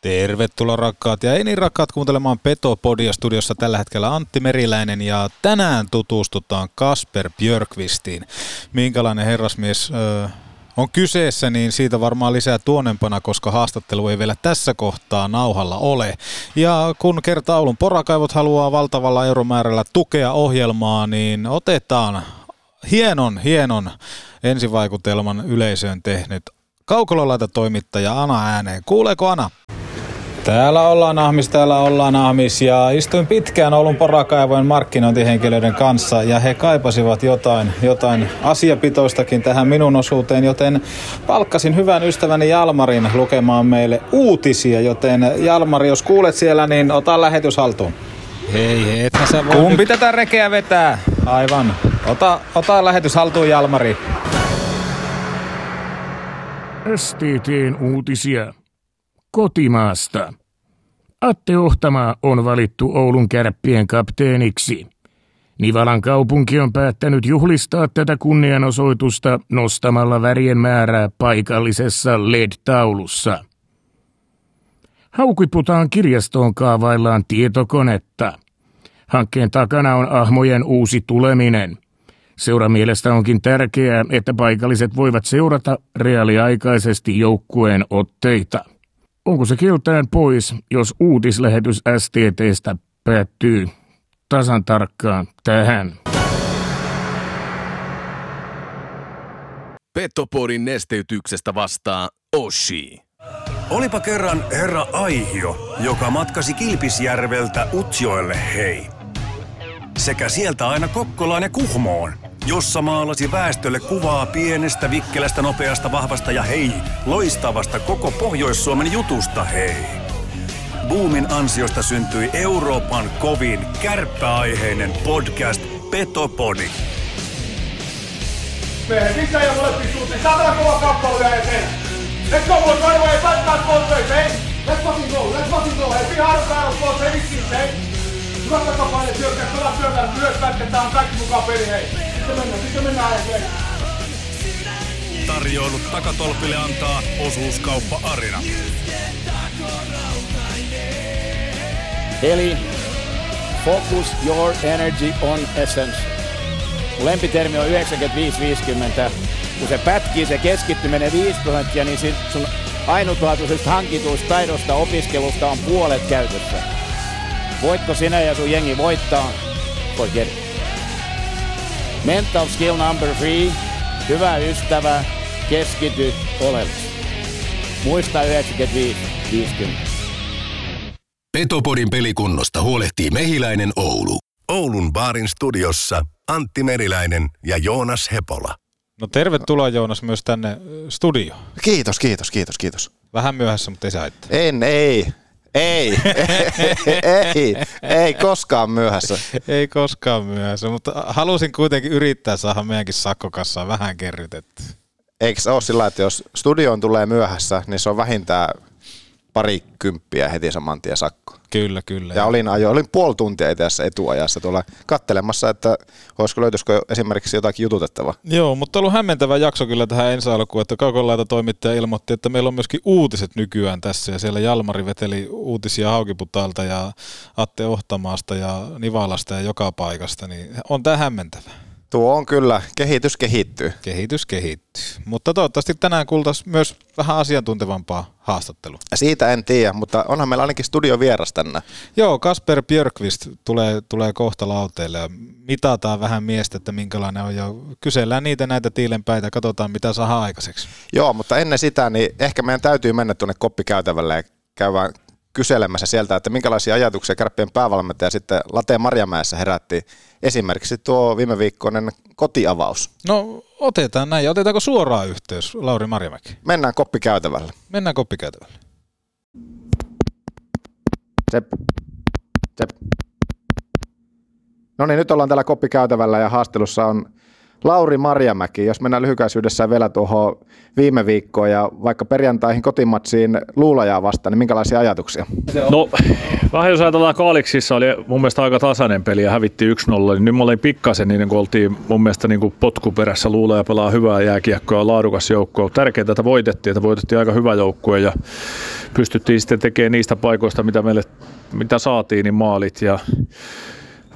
Tervetuloa rakkaat ja ei niin rakkaat kuuntelemaan Petopodia studiossa tällä hetkellä Antti Meriläinen ja tänään tutustutaan Kasper Björkvistiin. Minkälainen herrasmies ö, on kyseessä, niin siitä varmaan lisää tuonempana, koska haastattelu ei vielä tässä kohtaa nauhalla ole. Ja kun kerta Oulun porakaivot haluaa valtavalla euromäärällä tukea ohjelmaa, niin otetaan hienon, hienon ensivaikutelman yleisöön tehnyt kaukololaita toimittaja Ana ääneen. Kuuleeko Ana? Täällä ollaan Ahmis, täällä ollaan Ahmis ja istuin pitkään Oulun porakaivojen markkinointihenkilöiden kanssa ja he kaipasivat jotain, jotain asiapitoistakin tähän minun osuuteen, joten palkkasin hyvän ystäväni Jalmarin lukemaan meille uutisia, joten Jalmari, jos kuulet siellä, niin ota lähetys haltuun. Hei, hei, ethän sä voi Kumpi nyt... tätä rekeä vetää? Aivan. Ota, ota lähetys haltuun, Jalmari. STTn uutisia. Kotimaasta. Atte Ohtamaa on valittu Oulun kärppien kapteeniksi. Nivalan kaupunki on päättänyt juhlistaa tätä kunnianosoitusta nostamalla värien määrää paikallisessa LED-taulussa. Haukiputaan kirjastoon kaavaillaan tietokonetta. Hankkeen takana on ahmojen uusi tuleminen – Seuramielestä onkin tärkeää, että paikalliset voivat seurata reaaliaikaisesti joukkueen otteita. Onko se kiltään pois, jos uutislähetys STTstä päättyy tasan tarkkaan tähän? Petopodin nesteytyksestä vastaa Oshi. Olipa kerran herra Aihio, joka matkasi Kilpisjärveltä Utsjoelle hei. Sekä sieltä aina Kokkolaan ja Kuhmoon, jossa maalasi väestölle kuvaa pienestä, vikkelästä, nopeasta, vahvasta ja hei, loistavasta koko Pohjois-Suomen jutusta hei. Boomin ansiosta syntyi Euroopan kovin kärppäaiheinen podcast Petopodi. Let's fucking go, let's fucking go, hey? Be hard battle, boys, hey, vitsi, hey? Hyvä takapaine, syökkää, pelaa syökkää, myös pätketään kaikki mukaan peli, hei. Sitten mennään, sitten mennään, hei. Tarjoilut takatolpille antaa osuuskauppa Arina. Eli focus your energy on essence. Lempitermi on 95-50. Kun se pätkii, se keskittyminen 5 prosenttia, niin sun ainutlaatuisesta hankituista taidosta opiskelusta on puolet käytössä. Voitko sinä ja sun jengi voittaa? Forget it. Mental skill number three. Hyvä ystävä, keskity oleellisesti. Muista 95-50. Petopodin pelikunnosta huolehtii Mehiläinen Oulu. Oulun baarin studiossa Antti Meriläinen ja Joonas Hepola. No tervetuloa Joonas myös tänne studioon. Kiitos, kiitos, kiitos, kiitos. Vähän myöhässä, mutta ei se haittaa. En, ei, ei, ei, ei koskaan myöhässä. Ei koskaan myöhässä, mutta halusin kuitenkin yrittää saada meidänkin sakkokassaan vähän kerrytetty. Eikö se ole sillä, että jos studioon tulee myöhässä, niin se on vähintään pari kymppiä heti saman tien sakko. Kyllä, kyllä. Ja olin, ajo, olin puoli tuntia itse etuajassa tuolla kattelemassa, että olisiko löytyisikö esimerkiksi jotakin jututettavaa. Joo, mutta on ollut hämmentävä jakso kyllä tähän ensi alkuun, että Kaukolaita toimittaja ilmoitti, että meillä on myöskin uutiset nykyään tässä ja siellä Jalmari veteli uutisia Haukiputaalta ja Atte Ohtamaasta ja Nivalasta ja joka paikasta, niin on tämä hämmentävä. Tuo on kyllä, kehitys kehittyy. Kehitys kehittyy. Mutta toivottavasti tänään kuultaisiin myös vähän asiantuntevampaa haastattelua. Siitä en tiedä, mutta onhan meillä ainakin studio vieras tänne. Joo, Kasper Björkvist tulee, tulee kohta lauteille ja mitataan vähän miestä, että minkälainen on ja kysellään niitä näitä tiilenpäitä, katsotaan mitä saa aikaiseksi. Joo, mutta ennen sitä, niin ehkä meidän täytyy mennä tuonne koppikäytävälle ja käydään kyselemässä sieltä, että minkälaisia ajatuksia kärppien päävalmentaja sitten Late Marjamäessä herätti. Esimerkiksi tuo viime viikkoinen kotiavaus. No otetaan näin. Ja Otetaanko suoraan yhteys, Lauri Marjamäki? Mennään koppikäytävälle. Mennään koppikäytävälle. Sepp. Sepp. No niin, nyt ollaan täällä koppikäytävällä ja haastelussa on Lauri Marjamäki. Jos mennään lyhykäisyydessään vielä tuohon viime viikkoon ja vaikka perjantaihin kotimatsiin luulajaa vastaan, niin minkälaisia ajatuksia? No, vähän jos ajatellaan Kaaliksissa oli mun mielestä aika tasainen peli ja hävitti 1-0, niin nyt mä olin pikkasen niin kun oltiin mun mielestä niin kuin potkuperässä luulaja pelaa hyvää jääkiekkoa laadukas joukko. Tärkeää, että voitettiin, että voitettiin aika hyvä joukkue ja pystyttiin sitten tekemään niistä paikoista, mitä meille mitä saatiin, niin maalit. Ja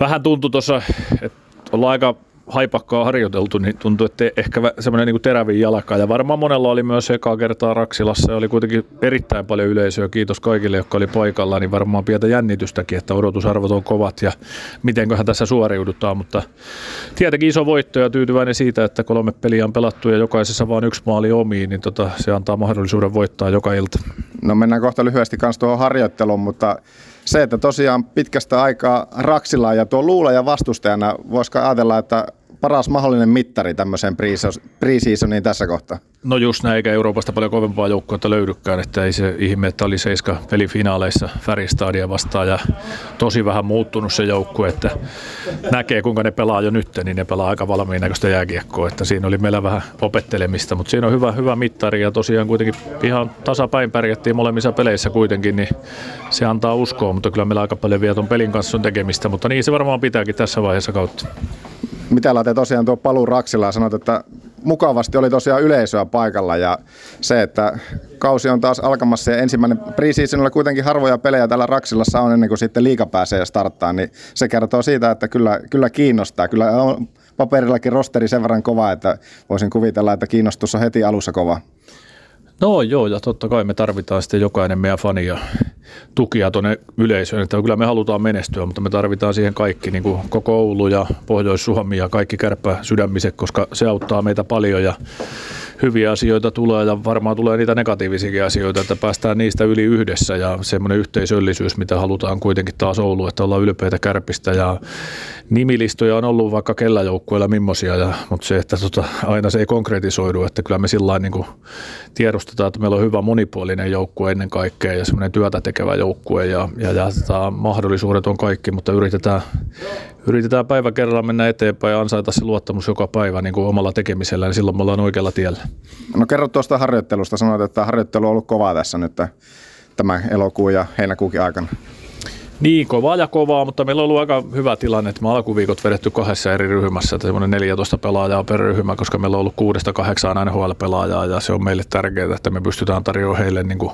vähän tuntui tuossa, että ollaan aika haipakkaa harjoiteltu, niin tuntuu, että ehkä semmoinen niin terävin jalka. Ja varmaan monella oli myös ekaa kertaa Raksilassa. Ja oli kuitenkin erittäin paljon yleisöä. Kiitos kaikille, jotka oli paikalla. Niin varmaan pientä jännitystäkin, että odotusarvot on kovat ja mitenköhän tässä suoriudutaan. Mutta tietenkin iso voitto ja tyytyväinen siitä, että kolme peliä on pelattu ja jokaisessa vain yksi maali omiin, niin tota, se antaa mahdollisuuden voittaa joka ilta. No mennään kohta lyhyesti kanssa tuohon harjoitteluun, mutta se, että tosiaan pitkästä aikaa Raksilla ja tuo luulaja vastustajana, voisiko ajatella, että paras mahdollinen mittari tämmöiseen pre-seasoniin tässä kohtaa? No just näin, eikä Euroopasta paljon kovempaa joukkuetta löydykään, että ei se ihme, että oli seiska pelifinaaleissa Färistadia vastaan ja tosi vähän muuttunut se joukkue, että näkee kuinka ne pelaa jo nyt, niin ne pelaa aika valmiin näköistä jääkiekkoa, että siinä oli meillä vähän opettelemista, mutta siinä on hyvä, hyvä mittari ja tosiaan kuitenkin ihan tasapäin pärjättiin molemmissa peleissä kuitenkin, niin se antaa uskoa, mutta kyllä meillä aika paljon vielä ton pelin kanssa on tekemistä, mutta niin se varmaan pitääkin tässä vaiheessa kautta. Mitä laite tosiaan tuo paluu Raksilla ja sanoit, että mukavasti oli tosiaan yleisöä paikalla ja se, että kausi on taas alkamassa ja ensimmäinen preseasonilla kuitenkin harvoja pelejä täällä Raksilassa on ennen kuin sitten liika pääsee starttaa, niin se kertoo siitä, että kyllä, kyllä kiinnostaa. Kyllä on paperillakin rosteri sen verran kova, että voisin kuvitella, että kiinnostus on heti alussa kova. No joo, ja totta kai me tarvitaan sitten jokainen meidän fani ja tukia tuonne yleisöön. Että kyllä me halutaan menestyä, mutta me tarvitaan siihen kaikki, niin kuin koko Oulu ja Pohjois-Suomi ja kaikki kärppä sydämiset, koska se auttaa meitä paljon ja hyviä asioita tulee ja varmaan tulee niitä negatiivisiakin asioita, että päästään niistä yli yhdessä ja semmoinen yhteisöllisyys, mitä halutaan kuitenkin taas Oulu, että ollaan ylpeitä kärpistä ja nimilistoja on ollut vaikka kellä joukkueilla millaisia, ja, mutta se, että tota, aina se ei konkretisoidu, että kyllä me sillä niin tiedostetaan, että meillä on hyvä monipuolinen joukkue ennen kaikkea ja semmoinen työtä tekevä joukkue ja, ja, ja tota, mahdollisuudet on kaikki, mutta yritetään, yritetään päivä kerrallaan mennä eteenpäin ja ansaita se luottamus joka päivä niin kuin omalla tekemisellä, niin silloin me ollaan oikealla tiellä. No kerro tuosta harjoittelusta. Sanoit, että harjoittelu on ollut kovaa tässä nyt tämän elokuun ja heinäkuukin aikana. Niin, kovaa ja kovaa, mutta meillä on ollut aika hyvä tilanne, että me alkuviikot vedetty kahdessa eri ryhmässä, että semmoinen 14 pelaajaa per ryhmä, koska meillä on ollut kuudesta kahdeksaan NHL-pelaajaa ja se on meille tärkeää, että me pystytään tarjoamaan heille niin kuin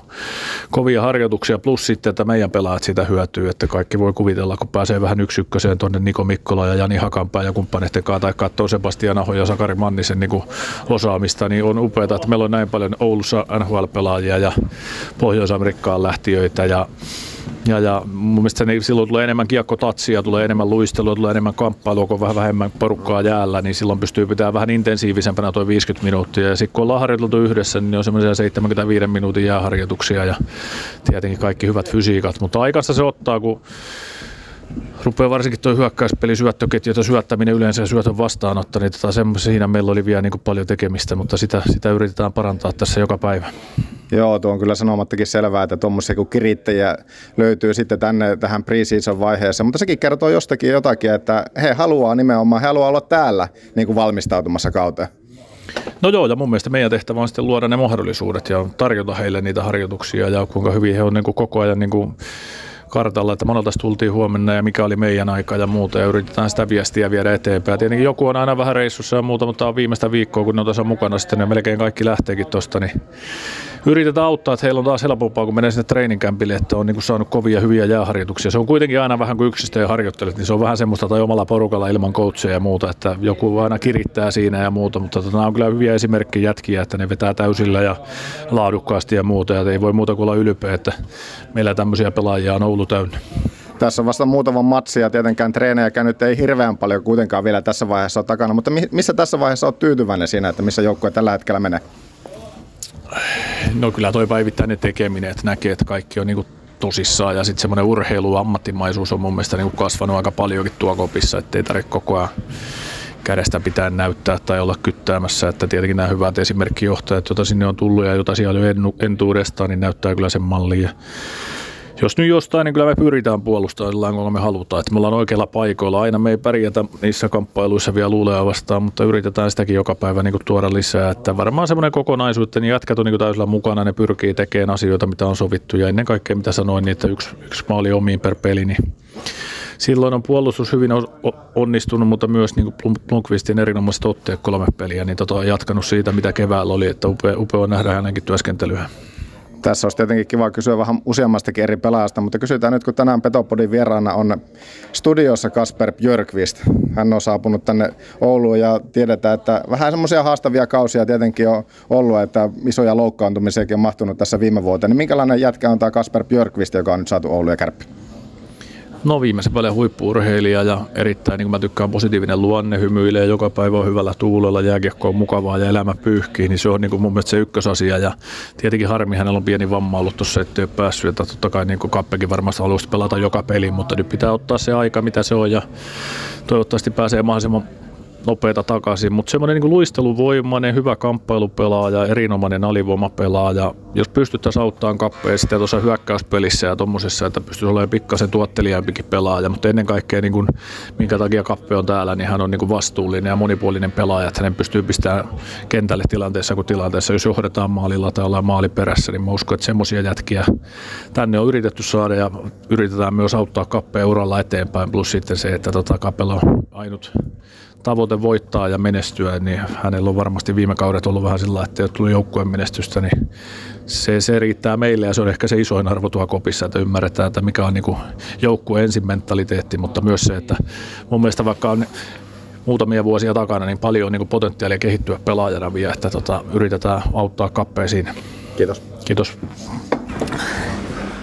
kovia harjoituksia, plus sitten, että meidän pelaajat siitä hyötyy, että kaikki voi kuvitella, kun pääsee vähän yksi ykköseen tuonne Niko Mikkola ja Jani Hakanpää ja kumppaneiden kanssa, tai katsoo Sebastian Aho ja Sakari Mannisen niin kuin osaamista, niin on upeaa, että meillä on näin paljon Oulussa NHL-pelaajia ja Pohjois-Amerikkaan lähtiöitä ja ja, ja mun mielestä niin silloin tulee enemmän kiekkotatsia, tulee enemmän luistelua, tulee enemmän kamppailua, kun on vähän vähemmän porukkaa jäällä, niin silloin pystyy pitämään vähän intensiivisempänä tuo 50 minuuttia. Ja sitten kun ollaan harjoiteltu yhdessä, niin on semmoisia 75 minuutin jääharjoituksia ja tietenkin kaikki hyvät fysiikat. Mutta aikansa se ottaa, kun rupeaa varsinkin tuo hyökkäyspeli, syöttöketju ja syöttäminen yleensä ja syötön vastaanotto, niin tota, siinä meillä oli vielä niin kuin paljon tekemistä, mutta sitä, sitä yritetään parantaa tässä joka päivä. Joo, tuo on kyllä sanomattakin selvää, että tuommoisia kuin kirittäjiä löytyy sitten tänne tähän preseason vaiheessa, mutta sekin kertoo jostakin jotakin, että he haluaa nimenomaan, he haluaa olla täällä niin kuin valmistautumassa kauteen. No joo, ja mun mielestä meidän tehtävä on sitten luoda ne mahdollisuudet ja tarjota heille niitä harjoituksia ja kuinka hyvin he on niin kuin koko ajan niin kuin kartalla, että monelta tultiin huomenna ja mikä oli meidän aika ja muuta ja yritetään sitä viestiä viedä eteenpäin. Tietenkin joku on aina vähän reissussa ja muuta, mutta on viimeistä viikkoa, kun ne on tässä mukana sitten ja melkein kaikki lähteekin tuosta, niin yritetään auttaa, että heillä on taas helpompaa, kun menee sinne treeninkämpille, että on niin kuin saanut kovia hyviä jääharjoituksia. Se on kuitenkin aina vähän kuin yksistä ja harjoittelet, niin se on vähän semmoista tai omalla porukalla ilman coachia ja muuta, että joku aina kirittää siinä ja muuta, mutta tota, nämä on kyllä hyviä esimerkkejä jätkiä, että ne vetää täysillä ja laadukkaasti ja muuta, ja ei voi muuta kuin olla ylpeä, että meillä tämmöisiä pelaajia on Oulu täynnä. Tässä on vasta muutama matsi ja tietenkään treenejäkään nyt ei hirveän paljon kuitenkaan vielä tässä vaiheessa ole takana, mutta missä tässä vaiheessa olet tyytyväinen siinä, että missä joukkue tällä hetkellä menee? No kyllä toi päivittäinen tekeminen, että näkee, että kaikki on niinku tosissaan ja sitten semmoinen urheilu ammattimaisuus on mun mielestä niinku kasvanut aika paljonkin tuo kopissa, ettei tarvitse koko ajan kädestä pitää näyttää tai olla kyttäämässä, että tietenkin nämä hyvät esimerkkijohtajat, joita sinne on tullut ja joita siellä on entuudestaan, niin näyttää kyllä sen mallin. Jos nyt jostain, niin kyllä me pyritään puolustamaan kun me halutaan. Että me ollaan oikeilla paikoilla. Aina me ei pärjätä niissä kamppailuissa vielä luulea vastaan, mutta yritetään sitäkin joka päivä niin kuin tuoda lisää. Että varmaan semmoinen kokonaisuus, että niin jätkät on niin täysillä mukana, ne pyrkii tekemään asioita, mitä on sovittu. Ja ennen kaikkea, mitä sanoin, niin että yksi, yksi maali omiin per peli, niin silloin on puolustus hyvin onnistunut, mutta myös niin Blomqvistin erinomaiset otteet kolme peliä, niin tota, jatkanut siitä, mitä keväällä oli, että upea, upea nähdä hänenkin työskentelyä. Tässä olisi tietenkin kiva kysyä vähän useammastakin eri pelaajasta, mutta kysytään nyt, kun tänään Petopodin vieraana on studiossa Kasper Björkvist. Hän on saapunut tänne Ouluun ja tiedetään, että vähän semmoisia haastavia kausia tietenkin on ollut, että isoja loukkaantumisiakin on mahtunut tässä viime vuoteen. Niin minkälainen jätkä on tämä Kasper Björkvist, joka on nyt saatu Oulu ja Kärppi? No viimeisen paljon huippuurheilija ja erittäin, niin kuin mä tykkään, positiivinen luonne, hymyilee joka päivä on hyvällä tuulella, jääkiekko on mukavaa ja elämä pyyhkii, niin se on niin kuin mun mielestä se ykkösasia. Ja tietenkin harmi, hänellä on pieni vamma ollut tuossa, ettei ole päässyt, että totta kai niin kuin Kappekin varmasti haluaisi pelata joka peli, mutta nyt pitää ottaa se aika, mitä se on ja toivottavasti pääsee mahdollisimman nopeita takaisin, mutta semmoinen niin luisteluvoimainen, hyvä kamppailupelaaja, erinomainen alivoimapelaaja. Jos pystyttäisiin auttamaan kappeen sitten tuossa hyökkäyspelissä ja tuommoisessa, että pystyisi olemaan pikkasen tuottelijaampikin pelaaja, mutta ennen kaikkea niin kuin, minkä takia kappe on täällä, niin hän on niin kuin vastuullinen ja monipuolinen pelaaja, että hänen pystyy pistämään kentälle tilanteessa kuin tilanteessa. Jos johdetaan maalilla tai ollaan maaliperässä, niin mä uskon, että semmoisia jätkiä tänne on yritetty saada ja yritetään myös auttaa kappeen uralla eteenpäin, plus sitten se, että tota, kappella on ainut tavoite voittaa ja menestyä, niin hänellä on varmasti viime kaudet ollut vähän sillä että ei ole tullut joukkueen menestystä, niin se, se riittää meille ja se on ehkä se isoin arvo tuo kopissa, että ymmärretään, että mikä on niin joukkueen ensin mentaliteetti, mutta myös se, että mun mielestä vaikka on muutamia vuosia takana, niin paljon on niin potentiaalia kehittyä pelaajana vielä, että tota, yritetään auttaa kappeisiin. Kiitos. Kiitos.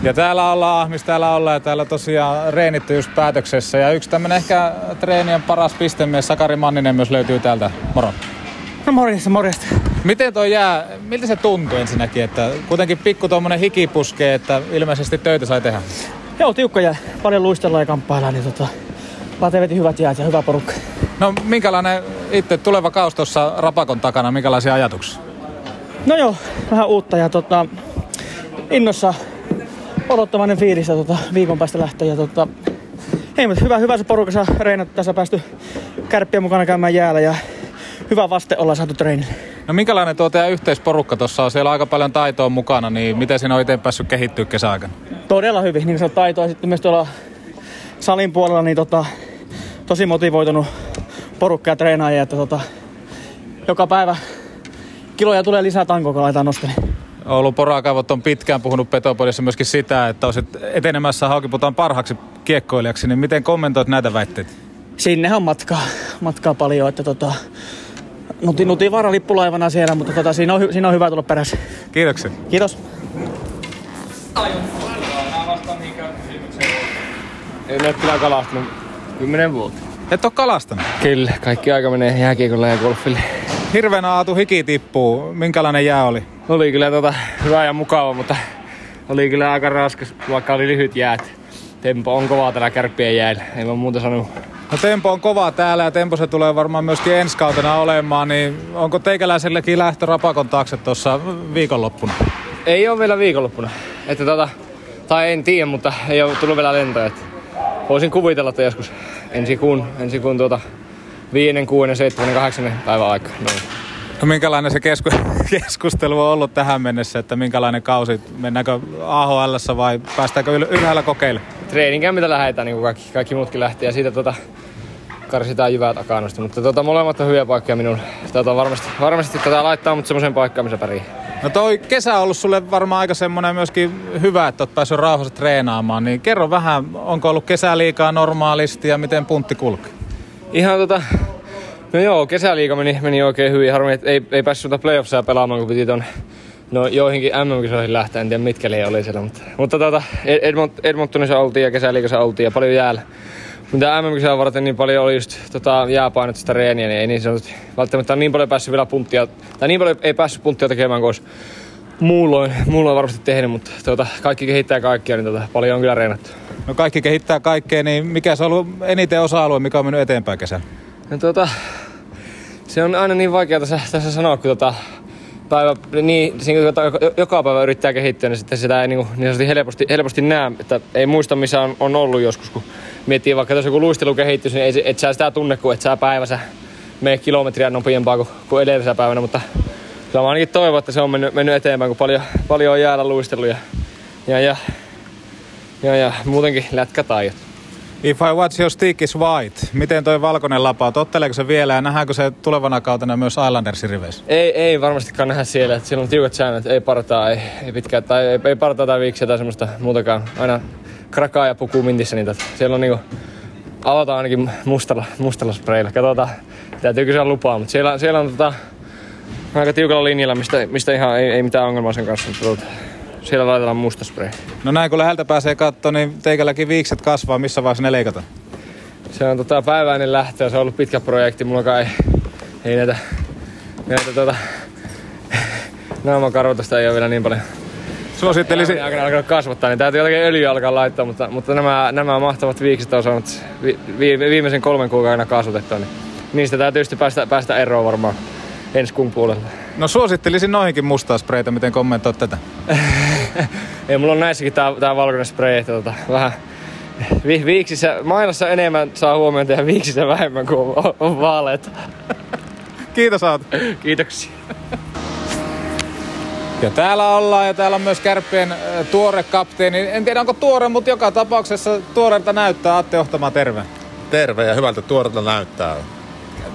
Ja täällä ollaan, missä täällä ollaan, ja täällä tosiaan reenitty just päätöksessä. Ja yksi tämmönen ehkä treenien paras pistemies, Sakari Manninen myös löytyy täältä. Moro. No morjesta, morjesta. Miten toi jää, miltä se tuntuu ensinnäkin, että kuitenkin pikku tuommoinen hiki puskee, että ilmeisesti töitä sai tehdä? Joo, tiukka jää. Paljon luistellaan ja kamppaillaan, niin tota, Late hyvät jäät ja hyvä porukka. No minkälainen itse tuleva kaus tuossa Rapakon takana, minkälaisia ajatuksia? No joo, vähän uutta ja tota, innossa odottavainen fiilis ja tota, viikon päästä lähtee. Ja tota, ei, mutta hyvä, hyvä se porukassa reenat. Tässä päästy kärppiä mukana käymään jäällä ja hyvä vaste ollaan saatu treenille. No minkälainen tuo teidän yhteisporukka tuossa on? Siellä on aika paljon taitoa mukana, niin miten siinä on itse päässyt kehittyä kesäaikana? Todella hyvin, niin se on taitoa. Sitten myös tuolla salin puolella niin tota, tosi motivoitunut porukka ja treenaajia, että tota, joka päivä kiloja tulee lisää tankoa, kun aletaan nostelemaan. Oulun porakaivot on pitkään puhunut Petopodissa myöskin sitä, että olisit etenemässä Haukiputaan parhaaksi kiekkoilijaksi, niin miten kommentoit näitä väitteitä? Sinnehän on matkaa, matkaa paljon, että tota, nuti, nuti vara lippulaivana siellä, mutta tota, siinä, on, siinä on hyvä tulla perässä. Kiitoksia. Kiitos. En ole kyllä kalastanut kymmenen vuotta. Et ole kalastanut? Kyllä, kaikki aika menee jääkiekolle ja golfille. Hirveänä aatu hiki tippuu. Minkälainen jää oli? Oli kyllä tota, hyvä ja mukava, mutta oli kyllä aika raskas, vaikka oli lyhyt jäät. Tempo on kova tällä kärppien jäällä, ei mä muuta sanoa. No tempo on kova täällä ja tempo se tulee varmaan myöskin ensi kautena olemaan, niin onko teikäläisellekin lähtö rapakon taakse tuossa viikonloppuna? Ei ole vielä viikonloppuna. Että tota, tai en tiedä, mutta ei ole tullut vielä lentoja. Että voisin kuvitella, että joskus ensi kuun, ensi kuun tuota, viiden, kuuden, seitsemän, kahdeksan päivän aika. Noin. No minkälainen se kesku- keskustelu on ollut tähän mennessä, että minkälainen kausi, mennäänkö AHL vai päästäänkö yl- ylhäällä kokeilemaan? Treeninkämpiltä lähdetään niin kuin kaikki, kaikki muutkin lähtee ja siitä tota, karsitaan jyvää takanosta. Mutta tota, molemmat on hyviä paikkoja minulle. Tota, varmasti, varmasti tätä laittaa mut semmoisen paikkaan, missä pärjää. No toi kesä on ollut sulle varmaan aika semmoinen myöskin hyvä, että oot päässyt rauhassa treenaamaan, niin kerro vähän, onko ollut kesä liikaa normaalisti ja miten puntti kulki? Ihan tota, no joo, kesäliiga meni, meni oikein hyvin. Harmi, että ei, ei päässyt tuota playoffsia pelaamaan, kun piti ton No joihinkin MM-kisoihin lähteä, en tiedä mitkä liian oli siellä, mutta, mutta tota, Edmont, Edmontonissa oltiin ja kesäliigassa oltiin ja paljon jäällä. Mitä MM-kisaa varten niin paljon oli just tota, jääpainotusta reeniä, niin ei niin sanotusti välttämättä niin paljon päässyt vielä punttia, tai niin paljon ei päässyt punttia tekemään kuin muulloin, muulloin varmasti tehnyt, mutta tota, kaikki kehittää kaikkia, niin tota, paljon on kyllä reenattu. No kaikki kehittää kaikkea, niin mikä se on ollut eniten osa-alue, mikä on mennyt eteenpäin kesän? No, tota, se on aina niin vaikea tässä, tässä sanoa, kun tota, päivä, niin, siinä, joka, joka päivä yrittää kehittyä, niin sitten sitä ei niin, niin helposti, helposti näe, että ei muista missä on, on ollut joskus, kun miettii vaikka jos joku luistelu kehittyy, niin ei, et sä sitä tunne, kun et sä päivässä mene kilometriä nopeampaa kuin, kuin edellisenä päivänä, mutta kyllä mä ainakin toivon, että se on mennyt, mennyt eteenpäin, kun paljon, paljon on jäällä luisteluja ja, ja, ja, ja muutenkin lätkätaijat. If I watch your stick is white, miten toi valkoinen lapa, totteleeko se vielä ja nähdäänkö se tulevana kautena myös Islandersin riveissä? Ei, ei varmastikaan nähdä siellä, että siellä on tiukat säännöt, ei partaa, ei, ei pitkää, tai ei, ei partaa tai viiksiä tai semmoista muutakaan. Aina krakaa ja pukuu mintissä niitä. Siellä on niinku, avataan ainakin mustalla, mustalla spreillä. Katsotaan, täytyy kysyä lupaa, mutta siellä, siellä on tota, aika tiukalla linjalla, mistä, mistä ihan ei, ei mitään ongelmaa sen kanssa. Mutta siellä laitetaan musta spray. No näin kun läheltä pääsee katsoa, niin teikälläkin viikset kasvaa, missä vaiheessa ne leikataan? Se on tota, päiväinen lähtö ja se on ollut pitkä projekti. Mulla ei, ei näitä, näitä tota, naamakarvotusta ei ole vielä niin paljon Suosittelisin... Aikana alkanut kasvattaa, niin täytyy jotenkin öljyä alkaa laittaa, mutta, mutta nämä, nämä mahtavat viikset on saanut vi, vi, viimeisen kolmen kuukauden kasvatettua, niin niistä täytyy päästä, päästä eroon varmaan ensi kuun puolella. No suosittelisin noihinkin mustaa spreitä, miten kommentoit tätä? Ei, mulla on näissäkin tää, tää valkoinen spray, että tota, vähän vi, viiksissä, mailassa enemmän saa huomioon ja viiksissä vähemmän, kuin on, on vaaleita. Kiitos Aatu. Kiitoksia. Ja täällä ollaan ja täällä on myös Kärppien tuore kapteeni. En tiedä onko tuore, mutta joka tapauksessa tuoreelta näyttää. Atte Ohtama, terve. Terve ja hyvältä tuoreelta näyttää.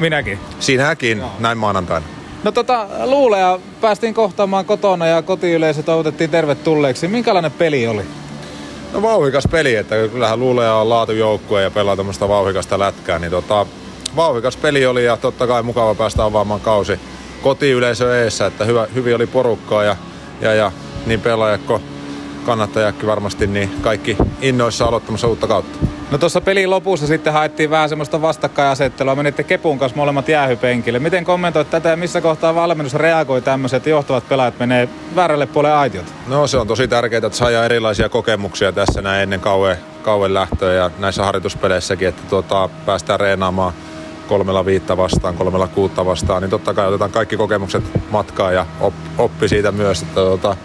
Minäkin. Sinäkin, no. näin maanantaina. No tota, luuleja päästiin kohtaamaan kotona ja kotiyleisö toivotettiin tervetulleeksi. Minkälainen peli oli? No vauhikas peli, että kyllähän luuleja on laatujoukkue ja pelaa tämmöistä vauhikasta lätkää, niin tota, vauhikas peli oli ja totta kai mukava päästä avaamaan kausi kotiyleisö eessä, että hyvä, hyvin oli porukkaa ja, ja, ja niin pelaajakko kannattajakki varmasti, niin kaikki innoissa aloittamassa uutta kautta. No tuossa pelin lopussa sitten haettiin vähän semmoista vastakkainasettelua. Menitte Kepun kanssa molemmat jäähypenkille. Miten kommentoit tätä ja missä kohtaa valmennus reagoi tämmöiset, johtavat pelaajat menee väärälle puolelle aitiot? No se on tosi tärkeää, että saa erilaisia kokemuksia tässä näin ennen kauan, kauan lähtöä ja näissä harjoituspeleissäkin, että tuota, päästään reenaamaan kolmella viittä vastaan, kolmella kuutta vastaan, niin totta kai otetaan kaikki kokemukset matkaan ja oppi siitä myös, että tuota,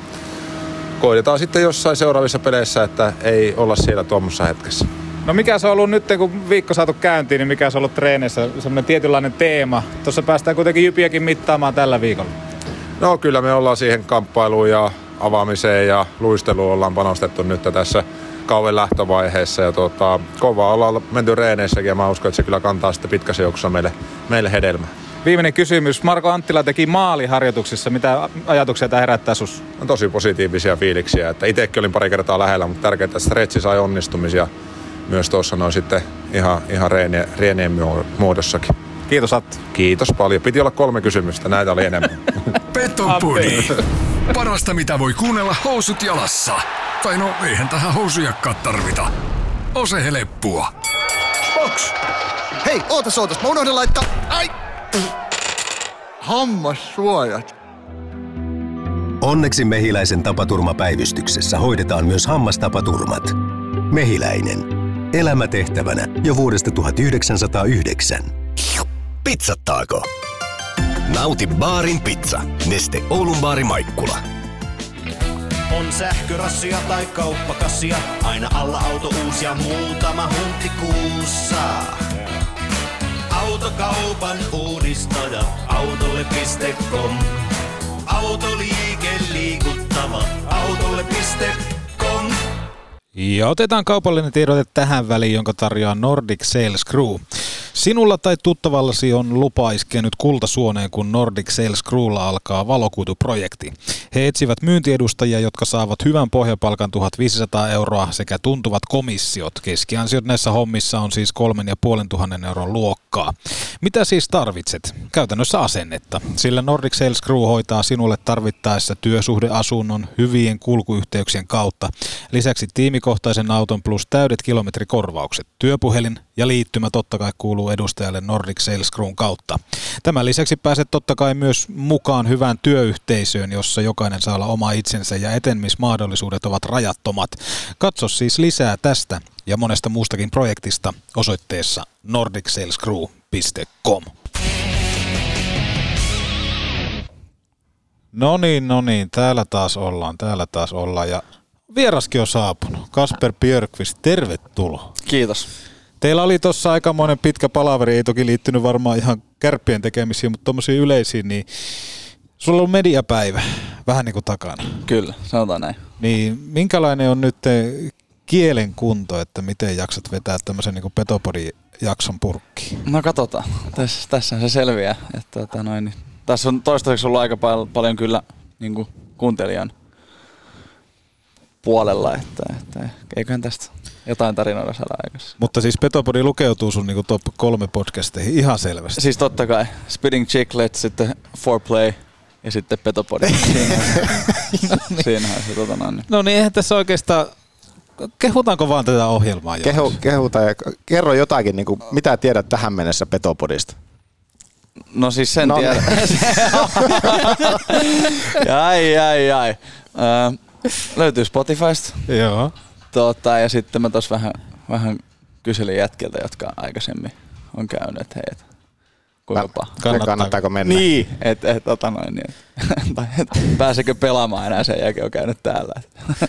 koitetaan sitten jossain seuraavissa peleissä, että ei olla siellä tuommoissa hetkessä. No mikä se on ollut nyt, kun viikko saatu käyntiin, niin mikä se on ollut treenissä, semmoinen tietynlainen teema? Tuossa päästään kuitenkin Jypiäkin mittaamaan tällä viikolla. No kyllä me ollaan siihen kamppailuun ja avaamiseen ja luisteluun ollaan panostettu nyt tässä kauden lähtövaiheessa. Ja tuota, kovaa ollaan menty reeneissäkin ja mä uskon, että se kyllä kantaa sitten pitkässä juoksussa meille, meille hedelmää. Viimeinen kysymys. Marko Anttila teki maaliharjoituksissa. Mitä ajatuksia tämä herättää sus? On tosi positiivisia fiiliksiä. Että itsekin olin pari kertaa lähellä, mutta tärkeää, että stretchi sai onnistumisia myös tuossa noin sitten ihan, ihan reenien, reenien muodossakin. Kiitos Atte. Kiitos paljon. Piti olla kolme kysymystä, näitä oli enemmän. Petopodi. Parasta mitä voi kuunnella housut jalassa. Tai no, eihän tähän housujakkaa tarvita. Ose heleppua. Box! Hei, ootas ootas, mä unohdin laittaa... Ai! Hammassuojat. Onneksi Mehiläisen tapaturmapäivystyksessä hoidetaan myös hammastapaturmat. Mehiläinen. Elämätehtävänä jo vuodesta 1909. Pizzattaako? Nauti baarin pizza. Neste Oulun baari Maikkula. On sähkörassia tai kauppakassia, aina alla auto uusia muutama hunti kuussa. Autokaupan uudistaja, autolle.com. Autoliike liikuttava, autolle.com. Ja otetaan kaupallinen tiedote tähän väliin, jonka tarjoaa Nordic Sales Crew. Sinulla tai tuttavallasi on lupa iskeä nyt kultasuoneen, kun Nordic Sales Crewlla alkaa valokuituprojekti. He etsivät myyntiedustajia, jotka saavat hyvän pohjapalkan 1500 euroa sekä tuntuvat komissiot. Keskiansiot näissä hommissa on siis 3500 euron luokkaa. Mitä siis tarvitset? Käytännössä asennetta, sillä Nordic Sales Crew hoitaa sinulle tarvittaessa työsuhdeasunnon hyvien kulkuyhteyksien kautta. Lisäksi tiimikohtaisen auton plus täydet kilometrikorvaukset. Työpuhelin ja liittymä totta kai kuuluu edustajalle Nordic Sales Crewn kautta. Tämän lisäksi pääset totta kai myös mukaan hyvään työyhteisöön, jossa jokainen saa olla oma itsensä ja etenemismahdollisuudet ovat rajattomat. Katso siis lisää tästä ja monesta muustakin projektista osoitteessa nordicsalescrew.com. No niin, no niin, täällä taas ollaan, täällä taas ollaan ja vieraskin on saapunut. Kasper Björkvist, tervetuloa. Kiitos. Teillä oli tuossa aikamoinen pitkä palaveri, ei toki liittynyt varmaan ihan kärppien tekemisiin, mutta tuommoisiin yleisiin, niin sulla on mediapäivä vähän niin kuin takana. Kyllä, sanotaan näin. Niin minkälainen on nyt kielen kunto, että miten jaksat vetää tämmöisen niin Petopodin jakson purkkiin? No katsotaan. Tässä, tässä se selviää. Että, tota noin, niin. Tässä on toistaiseksi ollut aika pal- paljon kyllä niin kuin kuuntelijan puolella, että, että eiköhän tästä jotain tarinoita saada aikaisemmin. Mutta siis Petopodi lukeutuu sun niin top kolme podcasteihin ihan selvästi. Siis totta kai. Spitting Chicklets, sitten Foreplay ja sitten Petopodi. Siinähän, siinähän se tota noin. No niin, eihän tässä oikeastaan, kehutaanko vaan tätä ohjelmaa? Kehu, kehuta ja kerro jotakin, niin kuin, mitä tiedät tähän mennessä Petopodista. No siis sen No no, tiedän. ai, ai, ai. Ö, löytyy Spotifysta. Joo. Tota, ja sitten mä tos vähän, vähän kyselin jätkiltä, jotka aikaisemmin on käynyt, että hei, et, kuinka. Kannattaako, kannattaako mennä? Niin, että et, tota noin, niin, tai et, pääsekö pelaamaan enää sen jälkeen on käynyt täällä.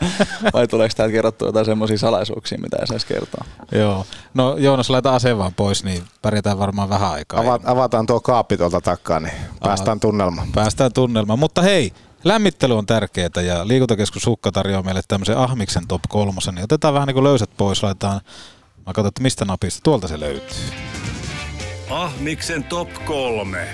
Vai tuleeko täältä kerrottua jotain semmoisia salaisuuksia, mitä ei saisi kertoa? Joo. No Joonas, laita aseen vaan pois, niin pärjätään varmaan vähän aikaa. Ava, avataan tuo kaappi tuolta takaa, niin päästään tunnelmaan. Päästään tunnelmaan. Mutta hei, lämmittely on tärkeää ja liikuntakeskus Sukka tarjoaa meille tämmöisen Ahmiksen top kolmosen. Niin otetaan vähän niin kuin löysät pois, laitetaan, mä katson, että mistä napista, tuolta se löytyy. Ahmiksen top kolme.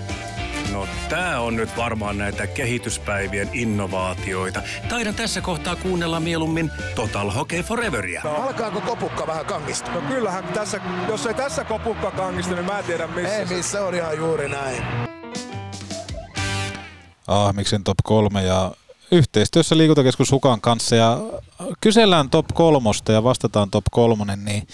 No tää on nyt varmaan näitä kehityspäivien innovaatioita. Taidan tässä kohtaa kuunnella mieluummin Total Hockey Foreveria. No, alkaako kopukka vähän kangista? No kyllähän tässä, jos ei tässä kopukka kangista, niin mä en tiedä missä. Ei missä, on ihan juuri näin. Ahmiksen top kolme ja yhteistyössä liikuntakeskus Sukan kanssa ja kysellään top kolmosta ja vastataan top kolmonen, niin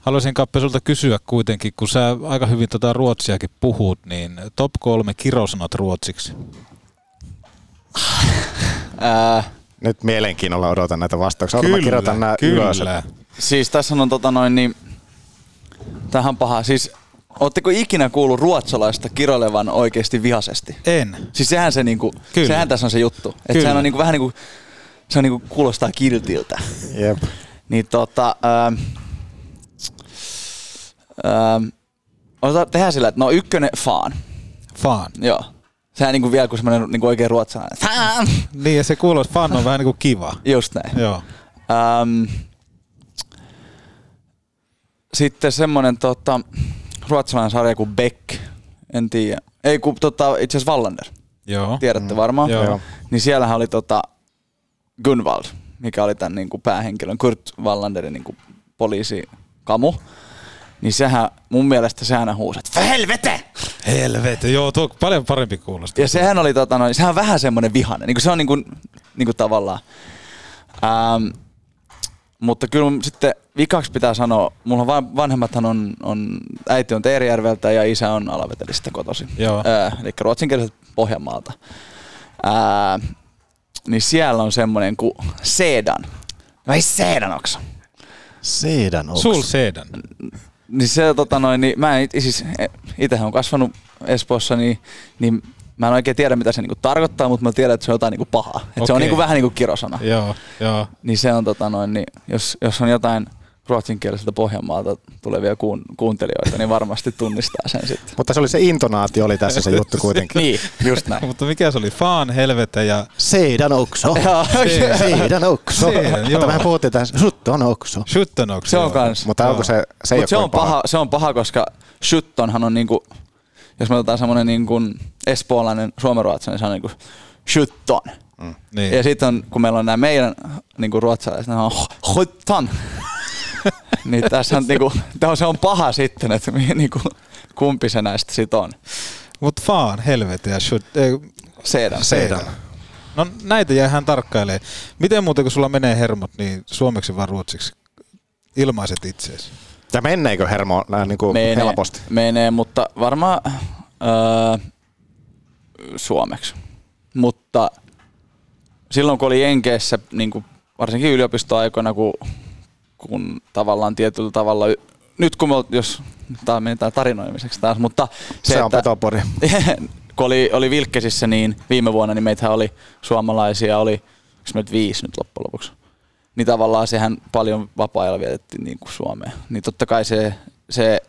haluaisin Kappe sulta kysyä kuitenkin, kun sä aika hyvin tota ruotsiakin puhut, niin top kolme kirosanat ruotsiksi. Ää, Nyt mielenkiinnolla odotan näitä vastauksia. Ota, mä Kyllä, kirjoitan nämä kyllä. ylös. siis tässä on tota noin niin, tähän on paha. Siis Oletteko ikinä kuullut ruotsalaista kiroilevan oikeasti vihaisesti? En. Siis sehän, se niinku, Kyllä. sehän tässä on se juttu. Että Kyllä. sehän on niinku, vähän niinku, se on niinku, kuulostaa kiltiltä. Jep. Niin tota, ähm, ähm, tehdään sillä, että no ykkönen faan. Faan. Joo. Sehän niinku vielä kuin semmoinen niinku oikein ruotsalainen. Faan! Niin ja se kuulostaa, fan on vähän niin kuin kiva. Just näin. Joo. Ähm, sitten semmonen tota, ruotsalainen sarja kuin Beck. En tiedä. Ei kun tota, itse asiassa Wallander. Joo. Tiedätte varmaan. Joo. Joo. Niin siellähän oli tota Gunvald, mikä oli tämän niinku päähenkilön, Kurt Wallanderin niinku poliisi kamu. Niin sehän, mun mielestä se aina huusi, että helvete! Helvete, joo, tuo on paljon parempi kuulostaa. Ja sehän oli tota noin, sehän on vähän semmoinen vihainen. Niin se on niinku, niinku tavallaan. Ähm, mutta kyllä mun sitten vikaksi pitää sanoa, mulla van- vanhemmathan on, on, äiti on Teerijärveltä ja isä on Alavetelistä kotosi. Joo. Äh, eli ruotsinkieliset Pohjanmaalta. Äh, niin siellä on semmoinen kuin Sedan. No ei Sedan oksa. Sedan oksa. Sul Sedan. Niin se tota noin, niin mä en, siis itsehän on kasvanut Espoossa, niin, niin mä en oikein tiedä mitä se niinku tarkoittaa, mutta mä tiedän, että se on jotain niinku pahaa. Et se on niinku vähän niinku kirosana. Joo, joo. Niin se on tota noin, niin jos, jos on jotain ruotsinkieliseltä Pohjanmaalta tulevia kuun, kuuntelijoita, niin varmasti tunnistaa sen sitten. Mutta se oli se intonaatio oli tässä se juttu kuitenkin. niin, just näin. Mutta mikä se oli? Faan, helvete ja... Sedan okso. Joo, Sedan. Sedan okso. Mutta mehän puhuttiin tässä, sutton okso. Shutton oksa. Se on joo. kans. Mutta onko se, se Mut se on paha, se on paha, koska Shuttonhan on niinku, jos me otetaan semmonen niinku espoolainen suomenruotsalainen, niin se on niinku Shutton. Niin. Ja sitten kun meillä on nämä meidän niinku ruotsalaiset, ne on Shutton. niin tässä on tää on- se on paha sitten, että mi- niinku, kumpi se näistä sit on. Mut faan. Ei, Sedan. Sedan. No näitä jäähän tarkkailee. Miten muuten kun sulla menee hermot, niin suomeksi vai ruotsiksi? Ilmaiset itseesi. Ja menneekö hermo näin niin kuin menee, helposti? Menee, mutta varmaan öö, suomeksi. Mutta silloin kun oli Jenkeissä, niin kuin varsinkin yliopistoaikoina, kun, kun tavallaan tietyllä tavalla, nyt kun me, jos tämä menetään tarinoimiseksi taas, mutta se, Se on että, kun oli, oli Vilkkesissä, niin viime vuonna niin meitähän oli suomalaisia, oli, onko meitä viisi nyt loppujen lopuksi, niin tavallaan sehän paljon vapaa-ajalla vietettiin niin kuin Suomeen. Niin totta kai se, se,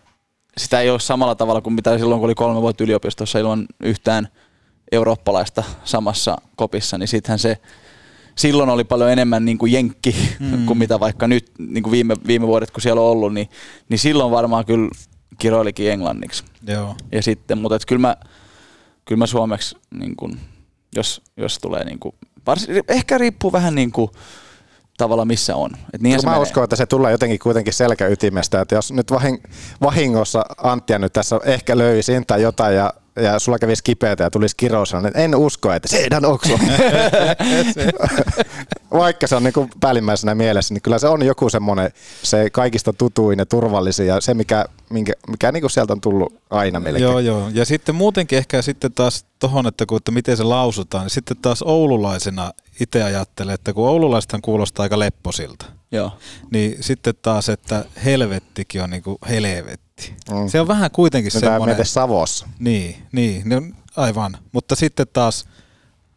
sitä ei ole samalla tavalla kuin mitä silloin, kun oli kolme vuotta yliopistossa ilman yhtään eurooppalaista samassa kopissa, niin sittenhän se silloin oli paljon enemmän niin kuin jenkki mm. kuin mitä vaikka nyt niin kuin viime, viime vuodet, kun siellä on ollut, niin, niin silloin varmaan kyllä kiroilikin englanniksi. Joo. Ja sitten, mutta et kyllä mä, kyllä mä suomeksi, niin kuin, jos, jos tulee, niin kuin, varsin, ehkä riippuu vähän niin kuin, tavalla missä on. Et se mä menee. uskon, että se tulee jotenkin kuitenkin selkäytimestä, että jos nyt vahing, vahingossa Anttia nyt tässä ehkä löysin tai jotain ja, ja sulla kävisi kipeätä ja tulisi kirous, niin en usko, että seidän okso. Vaikka se on niin kuin päällimmäisenä mielessä, niin kyllä se on joku semmoinen se kaikista tutuin ja turvallisin ja se, mikä, minkä, mikä niin kuin sieltä on tullut aina melkein. Joo, joo. Ja sitten muutenkin ehkä sitten taas tohon, että, kun, että miten se lausutaan, niin sitten taas oululaisena itse ajattelen, että kun oululaisethan kuulostaa aika lepposilta, Joo. niin sitten taas, että helvettikin on niin kuin helvetti. Mm. Se on vähän kuitenkin Mitä semmoinen... mietin Savossa. Niin, niin, ne on aivan. Mutta sitten taas,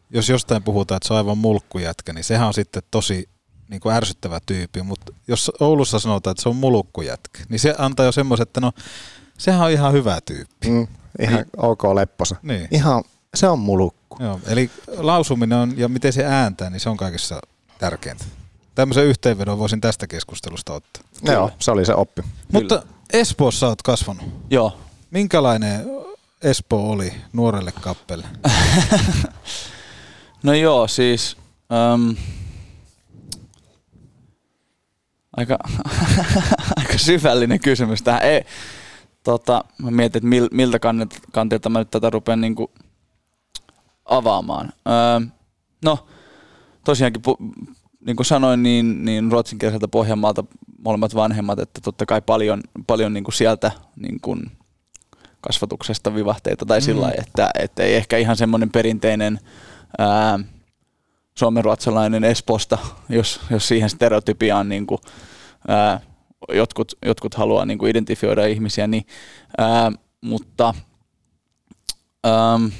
jos jostain puhutaan, että se on aivan mulkkujätkä, niin sehän on sitten tosi niin kuin ärsyttävä tyyppi. Mutta jos Oulussa sanotaan, että se on mulkkujätkä, niin se antaa jo semmoisen, että no, sehän on ihan hyvä tyyppi. Mm, ihan niin. ok lepposa. Niin. Ihan, se on mulukku. Joo, eli lausuminen on, ja miten se ääntää, niin se on kaikessa tärkeintä. Tämmöisen yhteenvedon voisin tästä keskustelusta ottaa. Joo, se oli se oppi. Mutta Espoossa olet kasvanut. Joo. Minkälainen Espoo oli nuorelle kappelle? No joo, siis... Um, aika, aika syvällinen kysymys tähän. Ei, tota, mä mietin, että mil, miltä kannet- kantilta mä nyt tätä rupean niinku avaamaan. Öö, no, tosiaankin, pu- niin kuin sanoin, niin, niin ruotsinkieliseltä Pohjanmaalta molemmat vanhemmat, että totta kai paljon, paljon niin kuin sieltä niin kuin kasvatuksesta vivahteita tai Mm. sillä lailla, että, että ei ehkä ihan semmoinen perinteinen ää, suomenruotsalainen Esposta, jos, jos siihen stereotypiaan niin kuin, ää, jotkut, jotkut haluaa niin kuin identifioida ihmisiä, niin, ää, mutta äm,